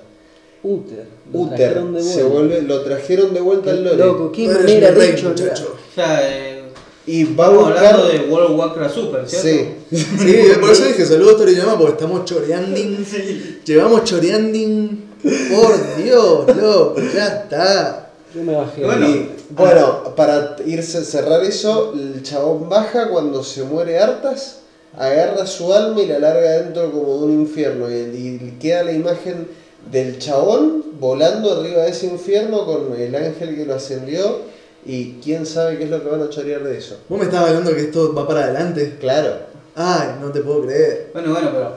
Uther. Lo Uther trajeron de se vuelta. vuelve, lo trajeron de vuelta al lore. Loco, qué manera de hecho. muchacho. O sea, eh, Y va a estamos buscar... hablando de World of Warcraft Super, ¿cierto? Sí. Sí, por eso dije saludos Toriyama porque estamos choreanding. *laughs* Llevamos choreanding. Por Dios, loco, ya está. Yo me bajé. Bueno, Y, bueno, para irse cerrar eso, el chabón baja cuando se muere hartas, agarra su alma y la larga dentro como de un infierno. Y, y queda la imagen del chabón volando arriba de ese infierno con el ángel que lo ascendió. Y quién sabe qué es lo que van a chorear de eso. Vos me estabas hablando que esto va para adelante. Claro. Ay, no te puedo creer. Bueno, bueno, pero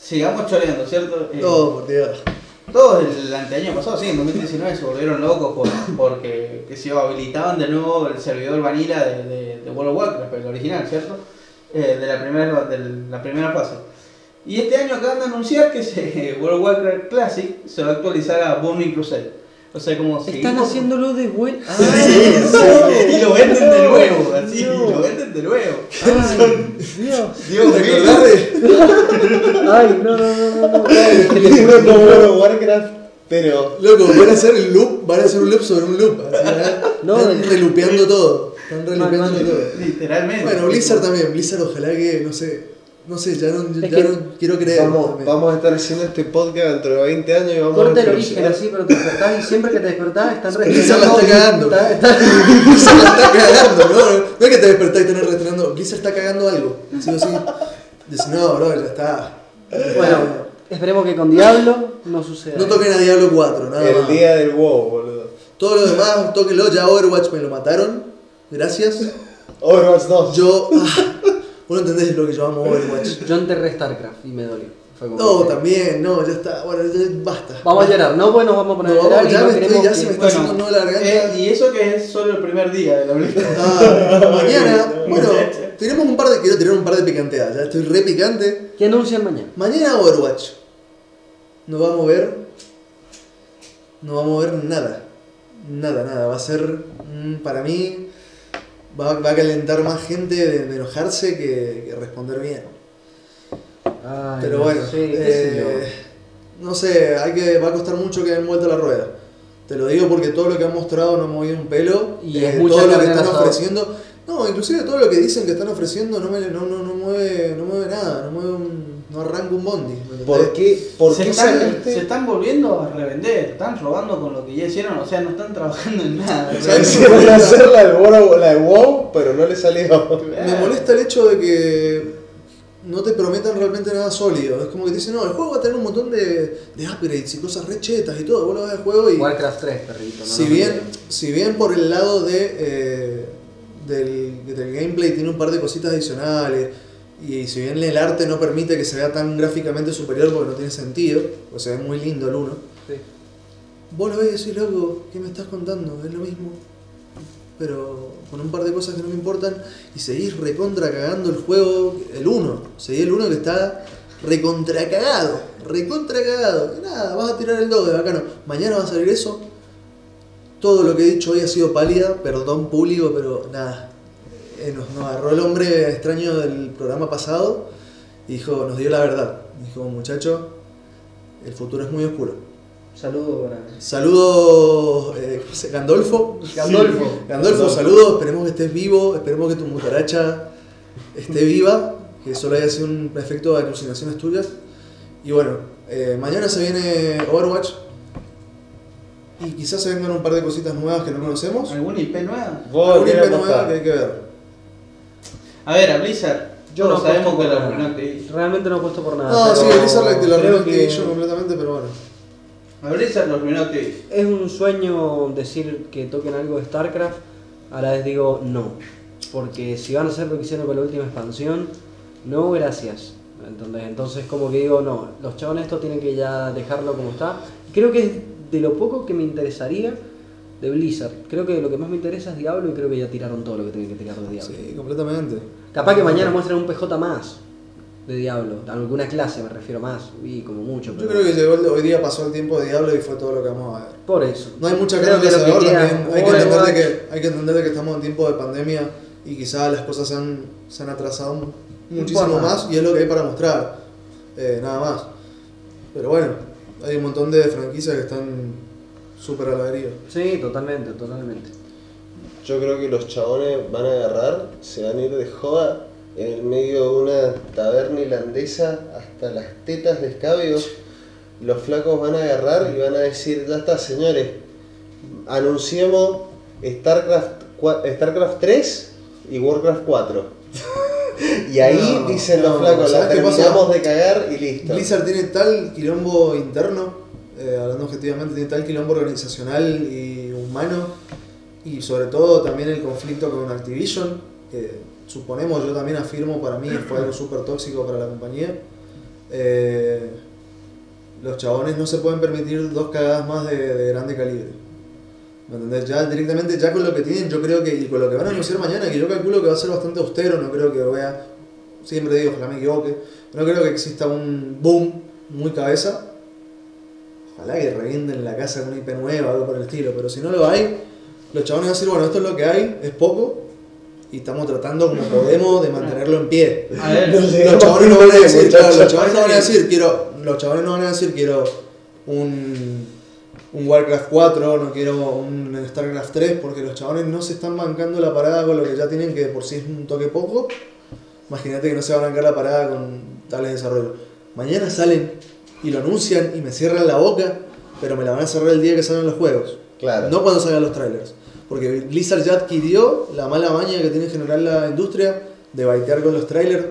sigamos choreando, ¿cierto? Eh, No, por Dios. Todos el anteaño pasado, sí, en 2019 se volvieron locos por- porque que se habilitaban de nuevo el servidor vanilla de World of Warcraft, el original, ¿cierto? Eh, de, la primera, de la primera fase. Y este año acaban de anunciar que se, *laughs* World of Warcraft Classic se va a actualizar a Burning Crusade. O sea, como Están haciéndolo de vuelta. Sí, sí, y lo venden de nuevo, así, No. lo venden de nuevo. Ay, Dios. Dios ¿Te mío. acordás de- Ay, no, no, no, no. no. Como World of Warcraft, pero. Loco, van a hacer el loop, van a hacer un loop sobre un loop. así. No, Están de- relupeando todo. Están relupeando todo. Literalmente. Bueno, Blizzard también. Blizzard ojalá que, no sé, no sé, ya no, ya Es que- no quiero creer. Vamos, vamos a estar haciendo este podcast dentro de 20 años y vamos Corta a el origen así, pero te despertás y siempre que te despertás están Blizzard la está cagando. Está- está- *laughs* Blizzard la está cagando, ¿no? No es que te despertás y tenés restrenando. Blizzard está cagando algo. Sí o sí. Dice, no, bro, ya está. Bueno, esperemos que con Diablo no suceda. No toquen a Diablo 4, nada El más. día del WoW, boludo. Todo lo demás, tóquenlo. Ya Overwatch me lo mataron. Gracias. Overwatch 2. Yo. ah, *laughs* vos no entendés lo que yo amo Overwatch. *laughs* Yo enterré StarCraft y me dolió. Fue como No, que- también, no, ya está. Bueno, ya basta. Vamos a llorar, no, pues nos vamos a poner No, a llorar y ya no me estoy- ya que- se me está haciendo un nudo en la garganta. eh, y eso que es solo el primer día de la. Ah, *laughs* mañana, bueno, tenemos un par de. Quiero tirar un par de picanteadas, ya estoy re picante. ¿Qué anuncian mañana? Mañana Overwatch. No va a mover. No va a mover nada. Nada, nada. Va a ser. mm, Para mí. Va, va a calentar más gente de, de enojarse que, que responder bien. Ay, Pero no bueno, qué sé eh, no sé, hay que, va a costar mucho que den vuelta la rueda. Te lo digo porque todo lo que han mostrado no ha movido un pelo. Y eh, es mucha todo lo que están ofreciendo. No, inclusive todo lo que dicen que están ofreciendo no, me, no, no, no mueve, no mueve nada, no mueve un, no arranca un bondi. ¿Por qué, por se, qué están, saliste? se están volviendo a revender, están robando con lo que ya hicieron, o sea, no están trabajando en nada. *laughs* ¿Sabes? Quisieron *laughs* hacer la de, WoW, la de WoW, pero no le salió. Me *laughs* molesta el hecho de que no te prometan realmente nada sólido. Es como que te dicen, no, el juego va a tener un montón de, de upgrades y cosas rechetas y todo. Vos lo ves al juego y. Warcraft 3, perrito. no Si bien, si bien por el lado de, eh, del, del gameplay tiene un par de cositas adicionales y si bien el arte no permite que se vea tan gráficamente superior porque no tiene sentido, pues se ve muy lindo el uno, Sí. vos lo ves y decís, loco, ¿qué me estás contando? Es lo mismo, pero con un par de cosas que no me importan y seguís recontra cagando el juego, el uno, seguís el uno que está recontra cagado, recontra cagado, y nada, vas a tirar el 2 de bacano, mañana va a salir eso, todo lo que he dicho hoy ha sido pálida, perdón público, pero nada. Eh, nos, nos agarró el hombre extraño del programa pasado y dijo, nos dio la verdad. Dijo, muchacho, el futuro es muy oscuro. Saludos para. Saludos, eh, ¿cómo se- Gandolfo. Gandolfo. Gandolfo, saludos, esperemos que estés vivo, esperemos que tu mutaracha esté viva, que solo haya sido un efecto de alucinaciones tuyas. Y bueno, eh, mañana se viene Overwatch y quizás se vengan un par de cositas nuevas que no conocemos. ¿Alguna IP nueva? Alguna ¿qué IP nueva que hay que ver. A ver, a Blizzard, Yo no sabemos que lo nada. arruinó Activision. Realmente no apuesto por nada. No, sí, Blizzard la, la creo arruinó que Activision completamente, pero bueno. A Blizzard lo arruinó Activision. Es un sueño decir que toquen algo de StarCraft. A la vez digo no. Porque si van a hacer lo que hicieron con la última expansión, no, gracias. ¿Entendés? Entonces, como que digo, no, los chavos estos tienen que ya dejarlo como está. Creo que es de lo poco que me interesaría de Blizzard. Creo que lo que más me interesa es Diablo y creo que ya tiraron todo lo que tienen que tirar de Diablo. Sí, completamente. Capaz que mañana muestren un PJ más de Diablo. Alguna clase me refiero más. Y como mucho. Yo creo que llegó hoy día pasó el tiempo de Diablo y fue todo lo que vamos a ver. Por eso. No hay mucha que de queda también. Hay que, entender que, hay que entender de que estamos en tiempo de pandemia y quizás las cosas se han, se han atrasado mu- muchísimo más y es lo que hay para mostrar. Eh, nada más. Pero bueno, hay un montón de franquicias que están súper a la deriva. Sí, totalmente, totalmente. Yo creo que los chabones van a agarrar, se van a ir de joda en el medio de una taberna irlandesa hasta las tetas de escabios. Los flacos van a agarrar y van a decir, ya está señores, anunciemos StarCraft, StarCraft 3 y Warcraft 4. *laughs* y ahí No, dicen los no, flacos, la terminamos de cagar y listo. Blizzard tiene tal quilombo interno, eh, hablando objetivamente, tiene tal quilombo organizacional y humano, y sobre todo también el conflicto con Activision, que suponemos, yo también afirmo, para mí fue algo súper tóxico para la compañía. Eh, los chabones no se pueden permitir dos cagadas más de, de grande calibre. ¿Me entendés? Ya directamente, ya con lo que tienen, yo creo que, y con lo que van a anunciar mañana, que yo calculo que va a ser bastante austero, no creo que vea, siempre digo, ojalá me equivoque, no creo que exista un boom muy cabeza. Ojalá que revienten la casa con una IP nueva, algo por el estilo, pero si no lo hay, los chabones van a decir, bueno, esto es lo que hay, es poco, y estamos tratando como podemos de mantenerlo en pie. A ver. *laughs* Los chabones no van a decir, claro, los chabones no van a decir, quiero, los chabones no van a decir, quiero un, un Warcraft 4, no quiero un Starcraft 3, porque los chabones no se están bancando la parada con lo que ya tienen, que de por sí es un toque poco. Imagínate que no se va a bancar la parada con tales desarrollos. Mañana salen y lo anuncian y me cierran la boca, pero me la van a cerrar el día que salgan los juegos. Claro. No cuando salgan los trailers. Porque Blizzard ya adquirió la mala maña que tiene en general la industria de baitear con los trailers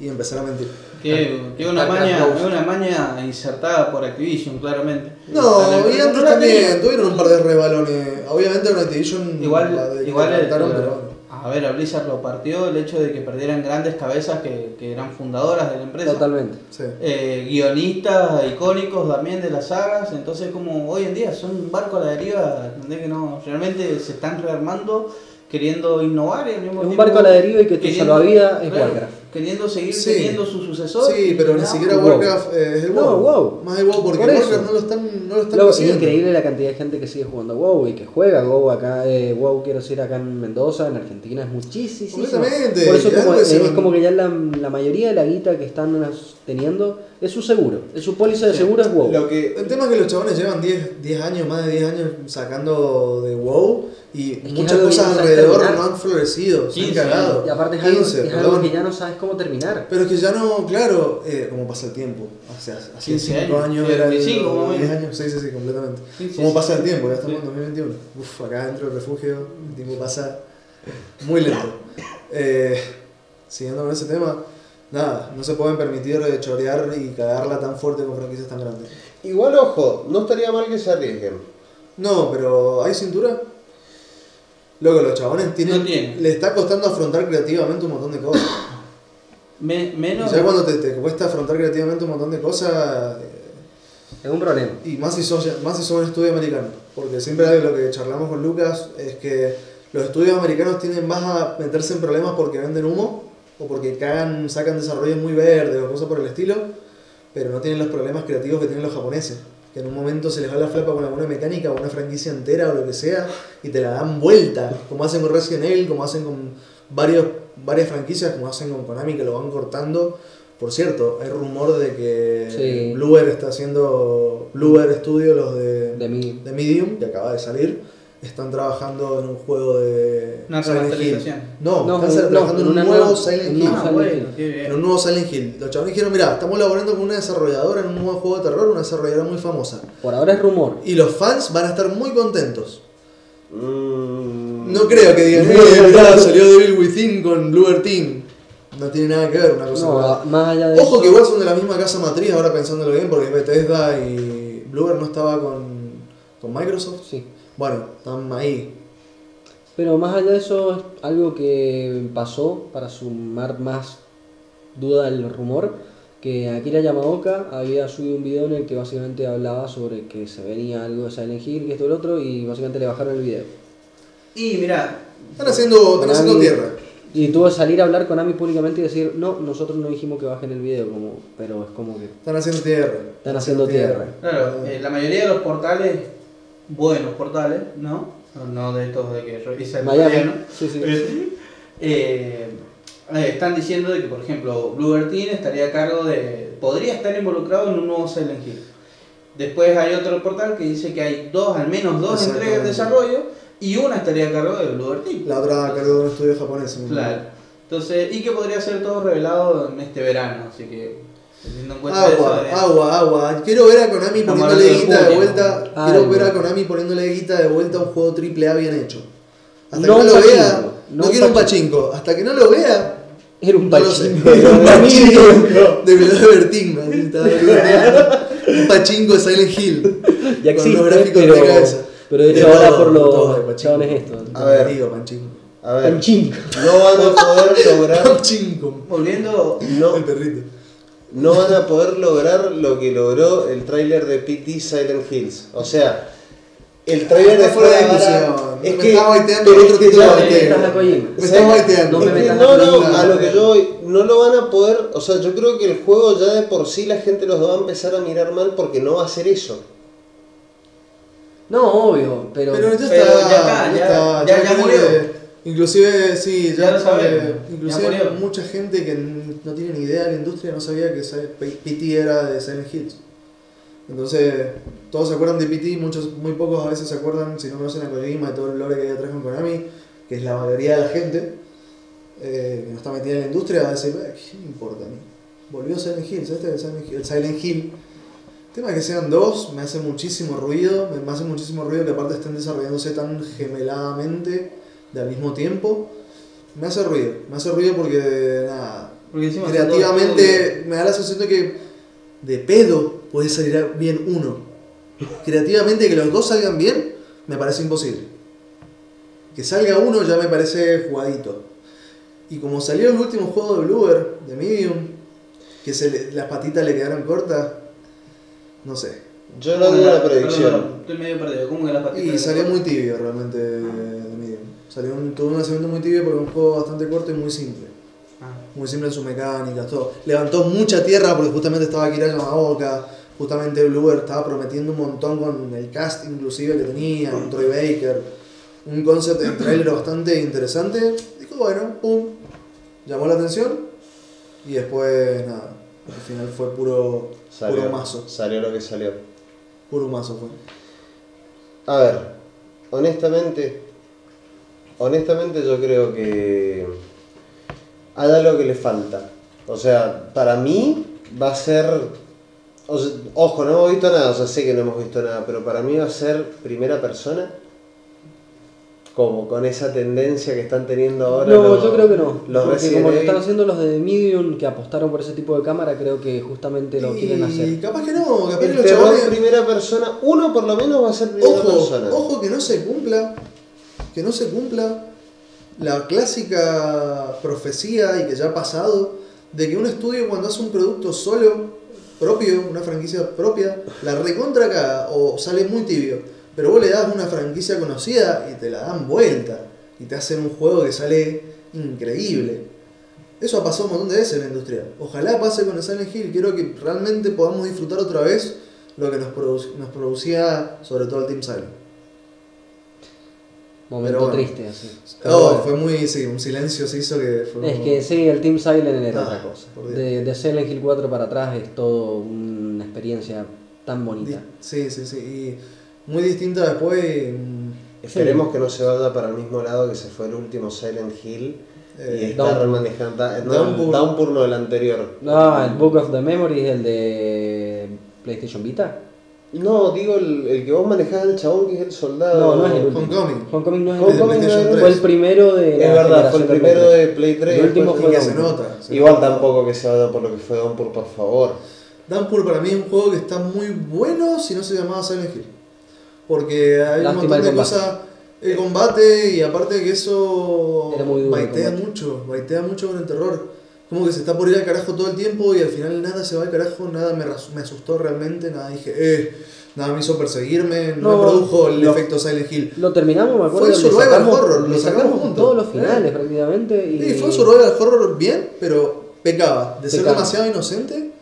y empezar a mentir. que, que una maña, una maña insertada por Activision, claramente. No, y antes también tuvieron un par de rebalones. Obviamente en Activision la Igual, de- igual la el- pero a ver, a Blizzard lo partió el hecho de que perdieran grandes cabezas que, que eran fundadoras de la empresa. Totalmente. sí. Eh, guionistas icónicos también de las sagas, entonces como hoy en día son un barco a la deriva, ¿entendés que no? Realmente se están rearmando, queriendo innovar y al mismo Es un tiempo barco a la deriva y que tu salvavidas es Warcraft. Queriendo seguir Sí. teniendo su sucesor. Sí, pero ni siquiera WoW. Warcraft eh, es el No, WoW. WoW. Más el WoW porque Por. Warcraft no lo están, no lo están Luego, es haciendo. increíble la cantidad de gente que sigue jugando WoW y que juega WoW acá, eh, WoW quiero decir acá en Mendoza, en Argentina es muchísimo. Completamente, Por eso como, es, como que ya la, la mayoría de la guita que están teniendo es su seguro, es su póliza de Sí. seguro es WoW. Lo que, El tema es que los chabones llevan 10, 10 años, más de 10 años sacando de WoW y que muchas cosas no alrededor terminar. no han florecido, se han 15, cagado. Y aparte es, algo, 15, es algo que ya no sabes cómo terminar. Pero es que ya no, claro, eh, como pasa el tiempo. Hace, hace 15 5 años, era el- 25 más o 10 menos. años, sí, sí, sí, completamente. Sí, sí, ¿Cómo sí. pasa el tiempo? Ya estamos en 2021. Uf, acá dentro del refugio, el tiempo pasa muy lento. Eh, siguiendo con ese tema, nada, no se pueden permitir chorear y cagarla tan fuerte con franquicias tan grandes. igual, ojo, no estaría mal que se arriesguen. No, pero ¿hay cintura? Loco, los chabones tienen, No tienen. le está costando afrontar creativamente un montón de cosas. Me- menos. ya cuando te, te cuesta afrontar creativamente un montón de cosas, eh, Es un problema. Y más si sos, más si sos un estudio americano. Porque siempre lo que charlamos con Lucas es que los estudios americanos tienden más a meterse en problemas porque venden humo o porque cagan, sacan desarrollos muy verdes o cosas por el estilo, pero no tienen los problemas creativos que tienen los japoneses. Que en un momento se les va la flapa con alguna mecánica o una franquicia entera o lo que sea y te la dan vuelta, como hacen con Resident Evil, como hacen con varios, varias franquicias, como hacen con Konami que lo van cortando. Por cierto, hay rumor de que Sí. Bluer está haciendo Bluer Studio, los de, De Medium, que acaba de salir, están trabajando en un juego de Una Silent Hill. No, No, están no, trabajando en un nuevo nueva- Silent Hill. Ah, bueno. En un nuevo Silent Hill. Los chavales dijeron, mira, estamos laborando con una desarrolladora en un nuevo juego de terror, una desarrolladora muy famosa. Por ahora es rumor. Y los fans van a estar muy contentos. Mm, No creo que digan, eh, *laughs* mirá, salió Devil Within con Bluer Team. No tiene nada que ver una cosa con la No, otra. más allá de Ojo eso. que igual son de la misma casa matriz, ahora pensándolo bien, porque Bethesda y Bluer no estaba con, con Microsoft. Sí. Bueno, están ahí. Pero más allá de eso, es algo que pasó para sumar más duda al rumor, que Akira Yamaoka había subido un video en el que básicamente hablaba sobre que se venía algo de Silent Hill, que esto y lo otro, y básicamente le bajaron el video. Y mira, Están haciendo, están haciendo tierra. Y tuvo que salir a hablar con Ami públicamente y decir, no, nosotros no dijimos que bajen el video, como, pero es como que Están haciendo tierra. Están haciendo tierra. claro, eh, la mayoría de los portales, buenos portales, ¿no? No, de estos de que revisa el Miami. Sí, sí. eh, eh, están diciendo de que, por ejemplo, Blue Team estaría a cargo de. podría estar involucrado en un nuevo Silent Hill. Después hay otro portal que dice que hay dos, al menos dos entregas de desarrollo y una estaría a cargo de Blue Team. La otra a cargo de un estudio japonés. Claro. Entonces, y que podría ser todo revelado en este verano, así que teniendo en cuenta Agua, eso. eh, agua, agua. Quiero ver a Konami Estamos poniéndole de guita de vuelta. Ay, quiero ver a. Konami poniéndole guita de vuelta a un juego triple A bien hecho. Hasta No que no lo pachinko, vea, no no, quiero un pachinko. Hasta que no lo vea, Era un no lo sé. pachinko. Era un *laughs* pachinko de verdad. Un pachinko de Silent Hill. Ya Con existe, los gráficos pero, de cabeza. pero hecho ahora todo, por los chabones estos. A ver. Digo, pachinko. A ver, Panchinko. no van a poder lograr, *laughs* Pachinko. Volviendo, no, El perrito. No van a poder lograr lo que logró el tráiler de PT Silent Hills. O sea, el tráiler de Está fuera de discusión. es Me que de. No no, a no, a lo que yo voy, no lo van a poder, o sea, yo creo que el juego ya de por sí la gente los va a empezar a mirar mal porque no va a hacer eso. No, obvio, pero. Pero ya está, Pero ya, ya está, ya- está, ya- ya creo murió. Inclusive, sí, ya, Ya eh, inclusive mucha gente que no tiene ni idea de la industria no sabía que PT era de Silent Hills. Entonces, todos se acuerdan de PT, muchos, muy pocos a veces se acuerdan, si no conocen a Kojima y todo el lore que hay atrás con Konami, que es la mayoría de la gente eh, que no está metida en la industria, va a decir, "Eh, ¿qué me importa a mí? Volvió Silent Hills, este es el Silent Hill. El Silent Hill. El tema de que sean dos me hace muchísimo ruido, me hace muchísimo ruido que aparte estén desarrollándose tan gemeladamente de al mismo tiempo. Me hace ruido, me hace ruido porque nada, Porque creativamente me da la sensación de que de pedo puede salir bien uno. Creativamente que los dos salgan bien me parece imposible. Que salga uno ya me parece jugadito. Y como salió el último juego de Bluer, de Medium, que se le- las patitas le quedaron cortas, no sé. Yo no tengo una predicción. Perdón, estoy medio perdido. ¿Cómo que la patita? Y salió muy tibio realmente de Medium. Salió un, tuvo un lanzamiento muy tibio porque es un juego bastante corto y muy simple. Ah. Muy simple en sus mecánicas, todo. Levantó mucha tierra porque justamente estaba Kira Yamaoka, justamente Bluer estaba prometiendo un montón con el cast inclusive que tenía, con Troy Baker. Un concept en trailer bastante interesante. Dijo, bueno, pum, llamó la atención y después nada. Al final fue puro, Salió, puro mazo. salió lo que salió. Puro mazo fue. A ver, honestamente, honestamente yo creo que hay algo que le falta. O sea, para mí va a ser, o sea, ojo, no hemos visto nada, o sea, sé que no hemos visto nada, pero para mí va a ser primera persona, como con esa tendencia que están teniendo ahora. No, los- yo creo que no. Los porque como lo están haciendo los de Medium que apostaron por ese tipo de cámara, creo que justamente lo quieren Y hacer. capaz que no, capaz que los chabones- primera persona, uno por lo menos va a ser primera Ojo, persona. ojo que no se cumpla, que no se cumpla la clásica profecía y que ya ha pasado de que un estudio cuando hace un producto solo, propio, una franquicia propia, la recontra caga o sale muy tibio. Pero vos le das una franquicia conocida y te la dan vuelta y te hacen un juego que sale increíble. Eso ha pasado un montón de veces en la industria. Ojalá pase con el Silent Hill. Quiero que realmente podamos disfrutar otra vez lo que nos, nos producía sobre todo el Team Silent. Momento bueno. triste, así. Pero bueno. fue muy, sí, un silencio se hizo que fue Es como- que sí, el Team Silent era Ah, otra cosa. De, de Silent Hill 4 para atrás es todo una experiencia tan bonita. Sí, sí, sí. Y muy distinta después. y, mm, Esperemos que no se vaya para el mismo lado que se fue el último Silent Hill Eh, y está Downpour. remanejando. No, Downpour. Downpour. no, el anterior. No, el Book of the Memories, el de PlayStation Vita. No, digo el, el que vos manejás el chabón que es el soldado. No, no es el. Homecoming. Homecoming no es Homecoming el no último. es- Fue el primero de Es la verdad, fue el generación de primero Play de Play 3. El último fue Y que se nota. se Igual nota. tampoco que se vaya por lo que fue Downpour, por favor. Downpour para mí es un juego que está muy bueno si no se llamaba Silent Hill. Porque hay Lástima un montón el de combate. cosas. El combate y aparte que eso Era muy duro el baitea combate. mucho, baitea mucho con el terror. Como que se está por ir al carajo todo el tiempo y al final nada se va al carajo, nada me, me asustó realmente, nada dije, eh, nada me hizo perseguirme, no, No, me produjo el lo- efecto Silent Hill. Lo terminamos, me acuerdo. Fue survival sacamos, horror, lo sacamos juntos. todos los Eh. finales prácticamente. Y Sí, fue un survival horror bien, pero pecaba de ser Pecaba. demasiado inocente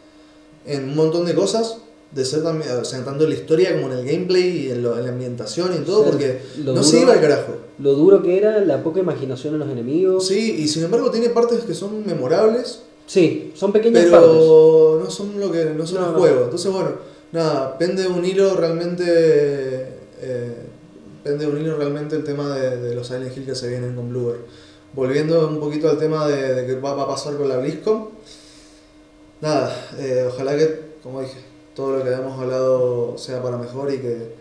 en un montón de cosas, de ser también, o sea, tanto en la historia como en el gameplay y en, lo- en la ambientación y en todo, porque no se iba al carajo. Lo duro que era, la poca imaginación en los enemigos. Sí, y sin embargo tiene partes que son memorables, Sí, son pequeñas partes. pero no son lo que no son No, el no. juego. Entonces, bueno, nada, pende de un hilo realmente. eh, pende de un hilo realmente el tema de, de los Silent Hill que se vienen con Bluer. Volviendo un poquito al tema de, de qué va, va a pasar con la BlizzCon. Nada, eh, ojalá que, como dije, todo lo que habíamos hablado sea para mejor y que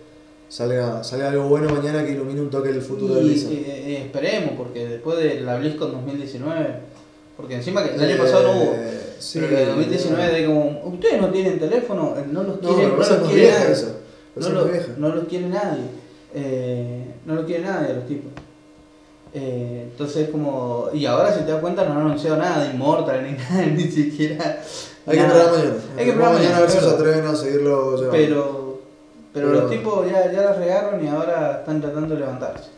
salga, salga algo bueno mañana que ilumine un toque el futuro de Blizzard. eh, eh, esperemos, porque después de la BlizzCon 2019, porque encima que el año pasado no hubo, Eh, sí, pero de 2019 de como, ustedes no tienen teléfono, eh, no los No, quiere, no esa los quiere vieja nadie, esa. no, lo- vieja. no los quiere nadie, eh, no los quiere nadie a los tipos. Eh, entonces como, y ahora si te das cuenta no han anunciado nada de Immortal ni *laughs* nada, ni siquiera Hay que probar mañana. Hay que probar mañana a ver si se atreven a seguirlo llevando. Pero, pero Pero- los tipos ya, ya la regaron y ahora están tratando de levantarse.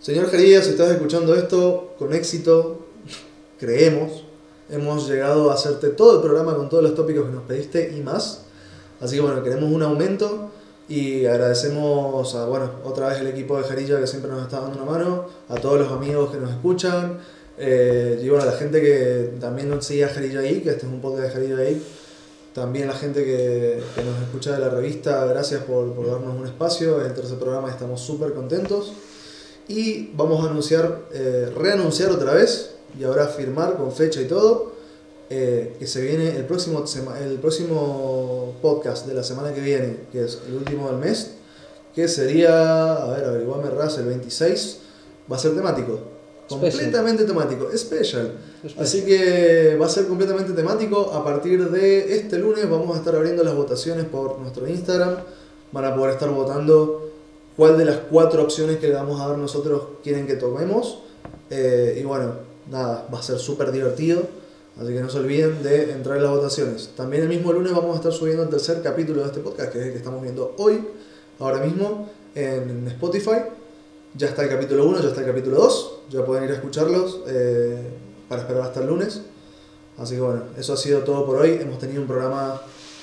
Señor Jerías, si estás escuchando esto con éxito, creemos, hemos llegado a hacerte todo el programa con todos los tópicos que nos pediste y más. Así que bueno, queremos un aumento y agradecemos a, bueno, otra vez el equipo de Jarilla que siempre nos está dando una mano, a todos los amigos que nos escuchan, eh, y bueno, la gente que también nos sigue a Jarilla ahí, que este es un podcast de Jarilla ahí. También la gente que, que nos escucha de la revista, gracias por, por darnos un espacio. Es el tercer programa estamos súper contentos. Y vamos a anunciar, eh, reanunciar otra vez y ahora firmar con fecha y todo eh, que se viene el próximo, el próximo podcast de la semana que viene, que es el último del mes, que sería, a ver, averiguame Raz, el 26, va a ser temático. Completamente temático, special. Así que va a ser completamente temático. A partir de este lunes vamos a estar abriendo las votaciones por nuestro Instagram. Van a poder estar votando cuál de las cuatro opciones que le vamos a dar nosotros quieren que tomemos. Eh, y bueno, nada, va a ser súper divertido. Así que no se olviden de entrar en las votaciones. También el mismo lunes vamos a estar subiendo el tercer capítulo de este podcast, que es el que estamos viendo hoy, ahora mismo, en Spotify. Ya está el capítulo 1, ya está el capítulo 2. Ya pueden ir a escucharlos eh, para esperar hasta el lunes. Así que bueno, eso ha sido todo por hoy. Hemos tenido un programa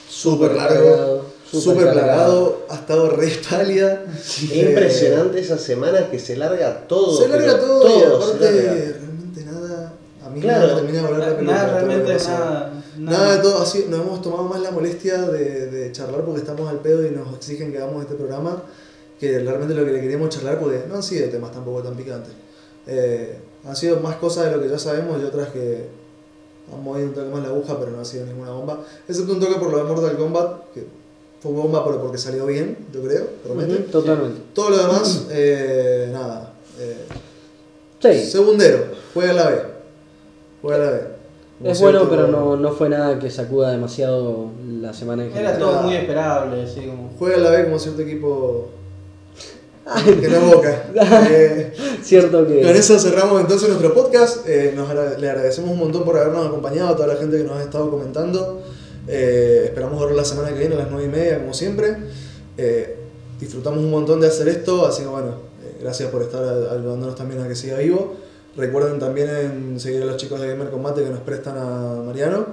súper largo, súper plagado, ha estado re *laughs* pálida. Es impresionante esa semana que se larga todo. Se larga pero todo, y se aparte larga. realmente nada. A mí Claro. nada me termina de volver la pelota. Nada, todo realmente pasó. nada. Nada de todo así, nos hemos tomado más la molestia de, de charlar porque estamos al pedo y nos exigen que hagamos este programa que realmente lo que le queríamos charlar porque no han sido temas tampoco tan picantes. Eh, han sido más cosas de lo que ya sabemos y otras que han movido un toque más la aguja pero no ha sido ninguna bomba. Excepto un toque por lo de Mortal Kombat, que fue bomba pero porque salió bien, yo creo, promete. Ujú, Totalmente. Todo lo demás, eh, nada. eh, Sí, Segundero, juega la B. Juega la B. Como es bueno, pero no, no fue nada que sacuda demasiado la semana en Era general. todo muy esperable, así como. Juega la B como cierto equipo que no es boca. Eh, *laughs* Cierto que. con eso cerramos entonces nuestro podcast. Eh, nos agra- le agradecemos un montón por habernos acompañado, a toda la gente que nos ha estado comentando. Eh, esperamos verlo la semana que viene a las 9 y media, como siempre. Eh, disfrutamos un montón de hacer esto, así que bueno, gracias por estar ayudándonos también a que siga vivo. Recuerden también en seguir a los chicos de Gamer Combate que nos prestan a Mariano.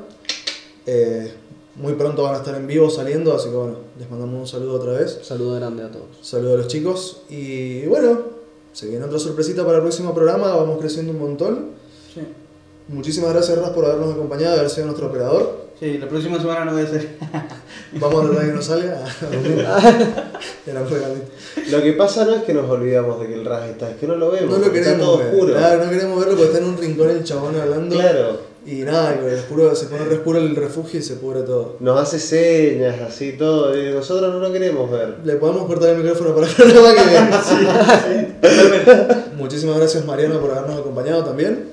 Muy pronto van a estar en vivo saliendo, así que bueno, les mandamos un saludo otra vez. Saludo grande a todos. Saludos a los chicos. Y bueno, se viene otra sorpresita para el próximo programa. Vamos creciendo un montón. Sí. Muchísimas gracias, Raz, por habernos acompañado haber sido nuestro operador. Sí, la próxima semana no voy a ser. *laughs* Vamos a tratar de que nos salga. *laughs* *laughs* Lo que pasa no es que nos olvidamos de que el RAS está, es que no lo vemos. No lo porque está queremos todo ver. oscuro. Claro, no queremos verlo porque está en un rincón el chabón hablando. Claro. Y nada, que se pone re oscuro el refugio y se pudre todo. Nos hace señas, así todo. Y nosotros no lo queremos ver. Le podemos cortar el micrófono para *laughs* el programa que viene. Muchísimas gracias, Mariano, por habernos acompañado también.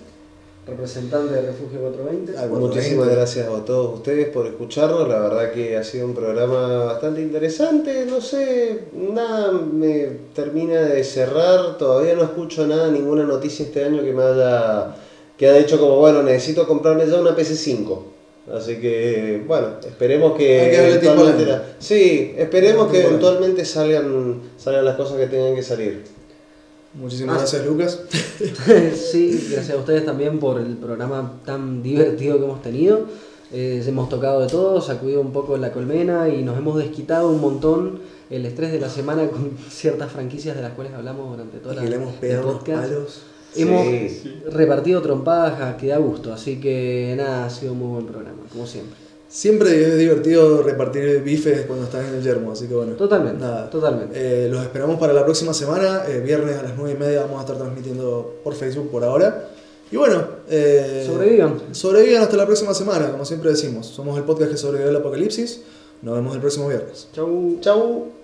Representante de Refugio 420. Al 420. Muchísimas gracias a todos ustedes por escucharnos. La verdad que ha sido un programa bastante interesante. No sé, nada me termina de cerrar. Todavía no escucho nada, ninguna noticia este año que me haya, que haya dicho como, bueno, necesito comprarme ya una PC5. Así que, bueno, esperemos que, Hay que darle tiempo la- Sí, esperemos que eventualmente salgan, salgan las cosas que tengan que salir. Muchísimas Ah. gracias, Lucas. *laughs* sí, gracias a ustedes también por el programa tan divertido que hemos tenido. Eh, hemos tocado de todo, sacudido un poco la colmena y nos hemos desquitado un montón el estrés de la semana con *laughs* ciertas franquicias de las cuales hablamos durante toda Y la que le hemos pegado podcast. palos. Hemos Sí. repartido trompadas a que da gusto, así que nada, ha sido un muy buen programa, como siempre. Siempre es divertido repartir bifes cuando están en el yermo, así que bueno. Totalmente, Nada. totalmente. Eh, los esperamos para la próxima semana. eh, viernes a las 9 y media vamos a estar transmitiendo por Facebook por ahora. Y bueno, eh, Sobrevivan. Sobrevivan hasta la próxima semana, como siempre decimos. Somos el podcast que sobrevivió al apocalipsis. Nos vemos el próximo viernes. Chau. Chau.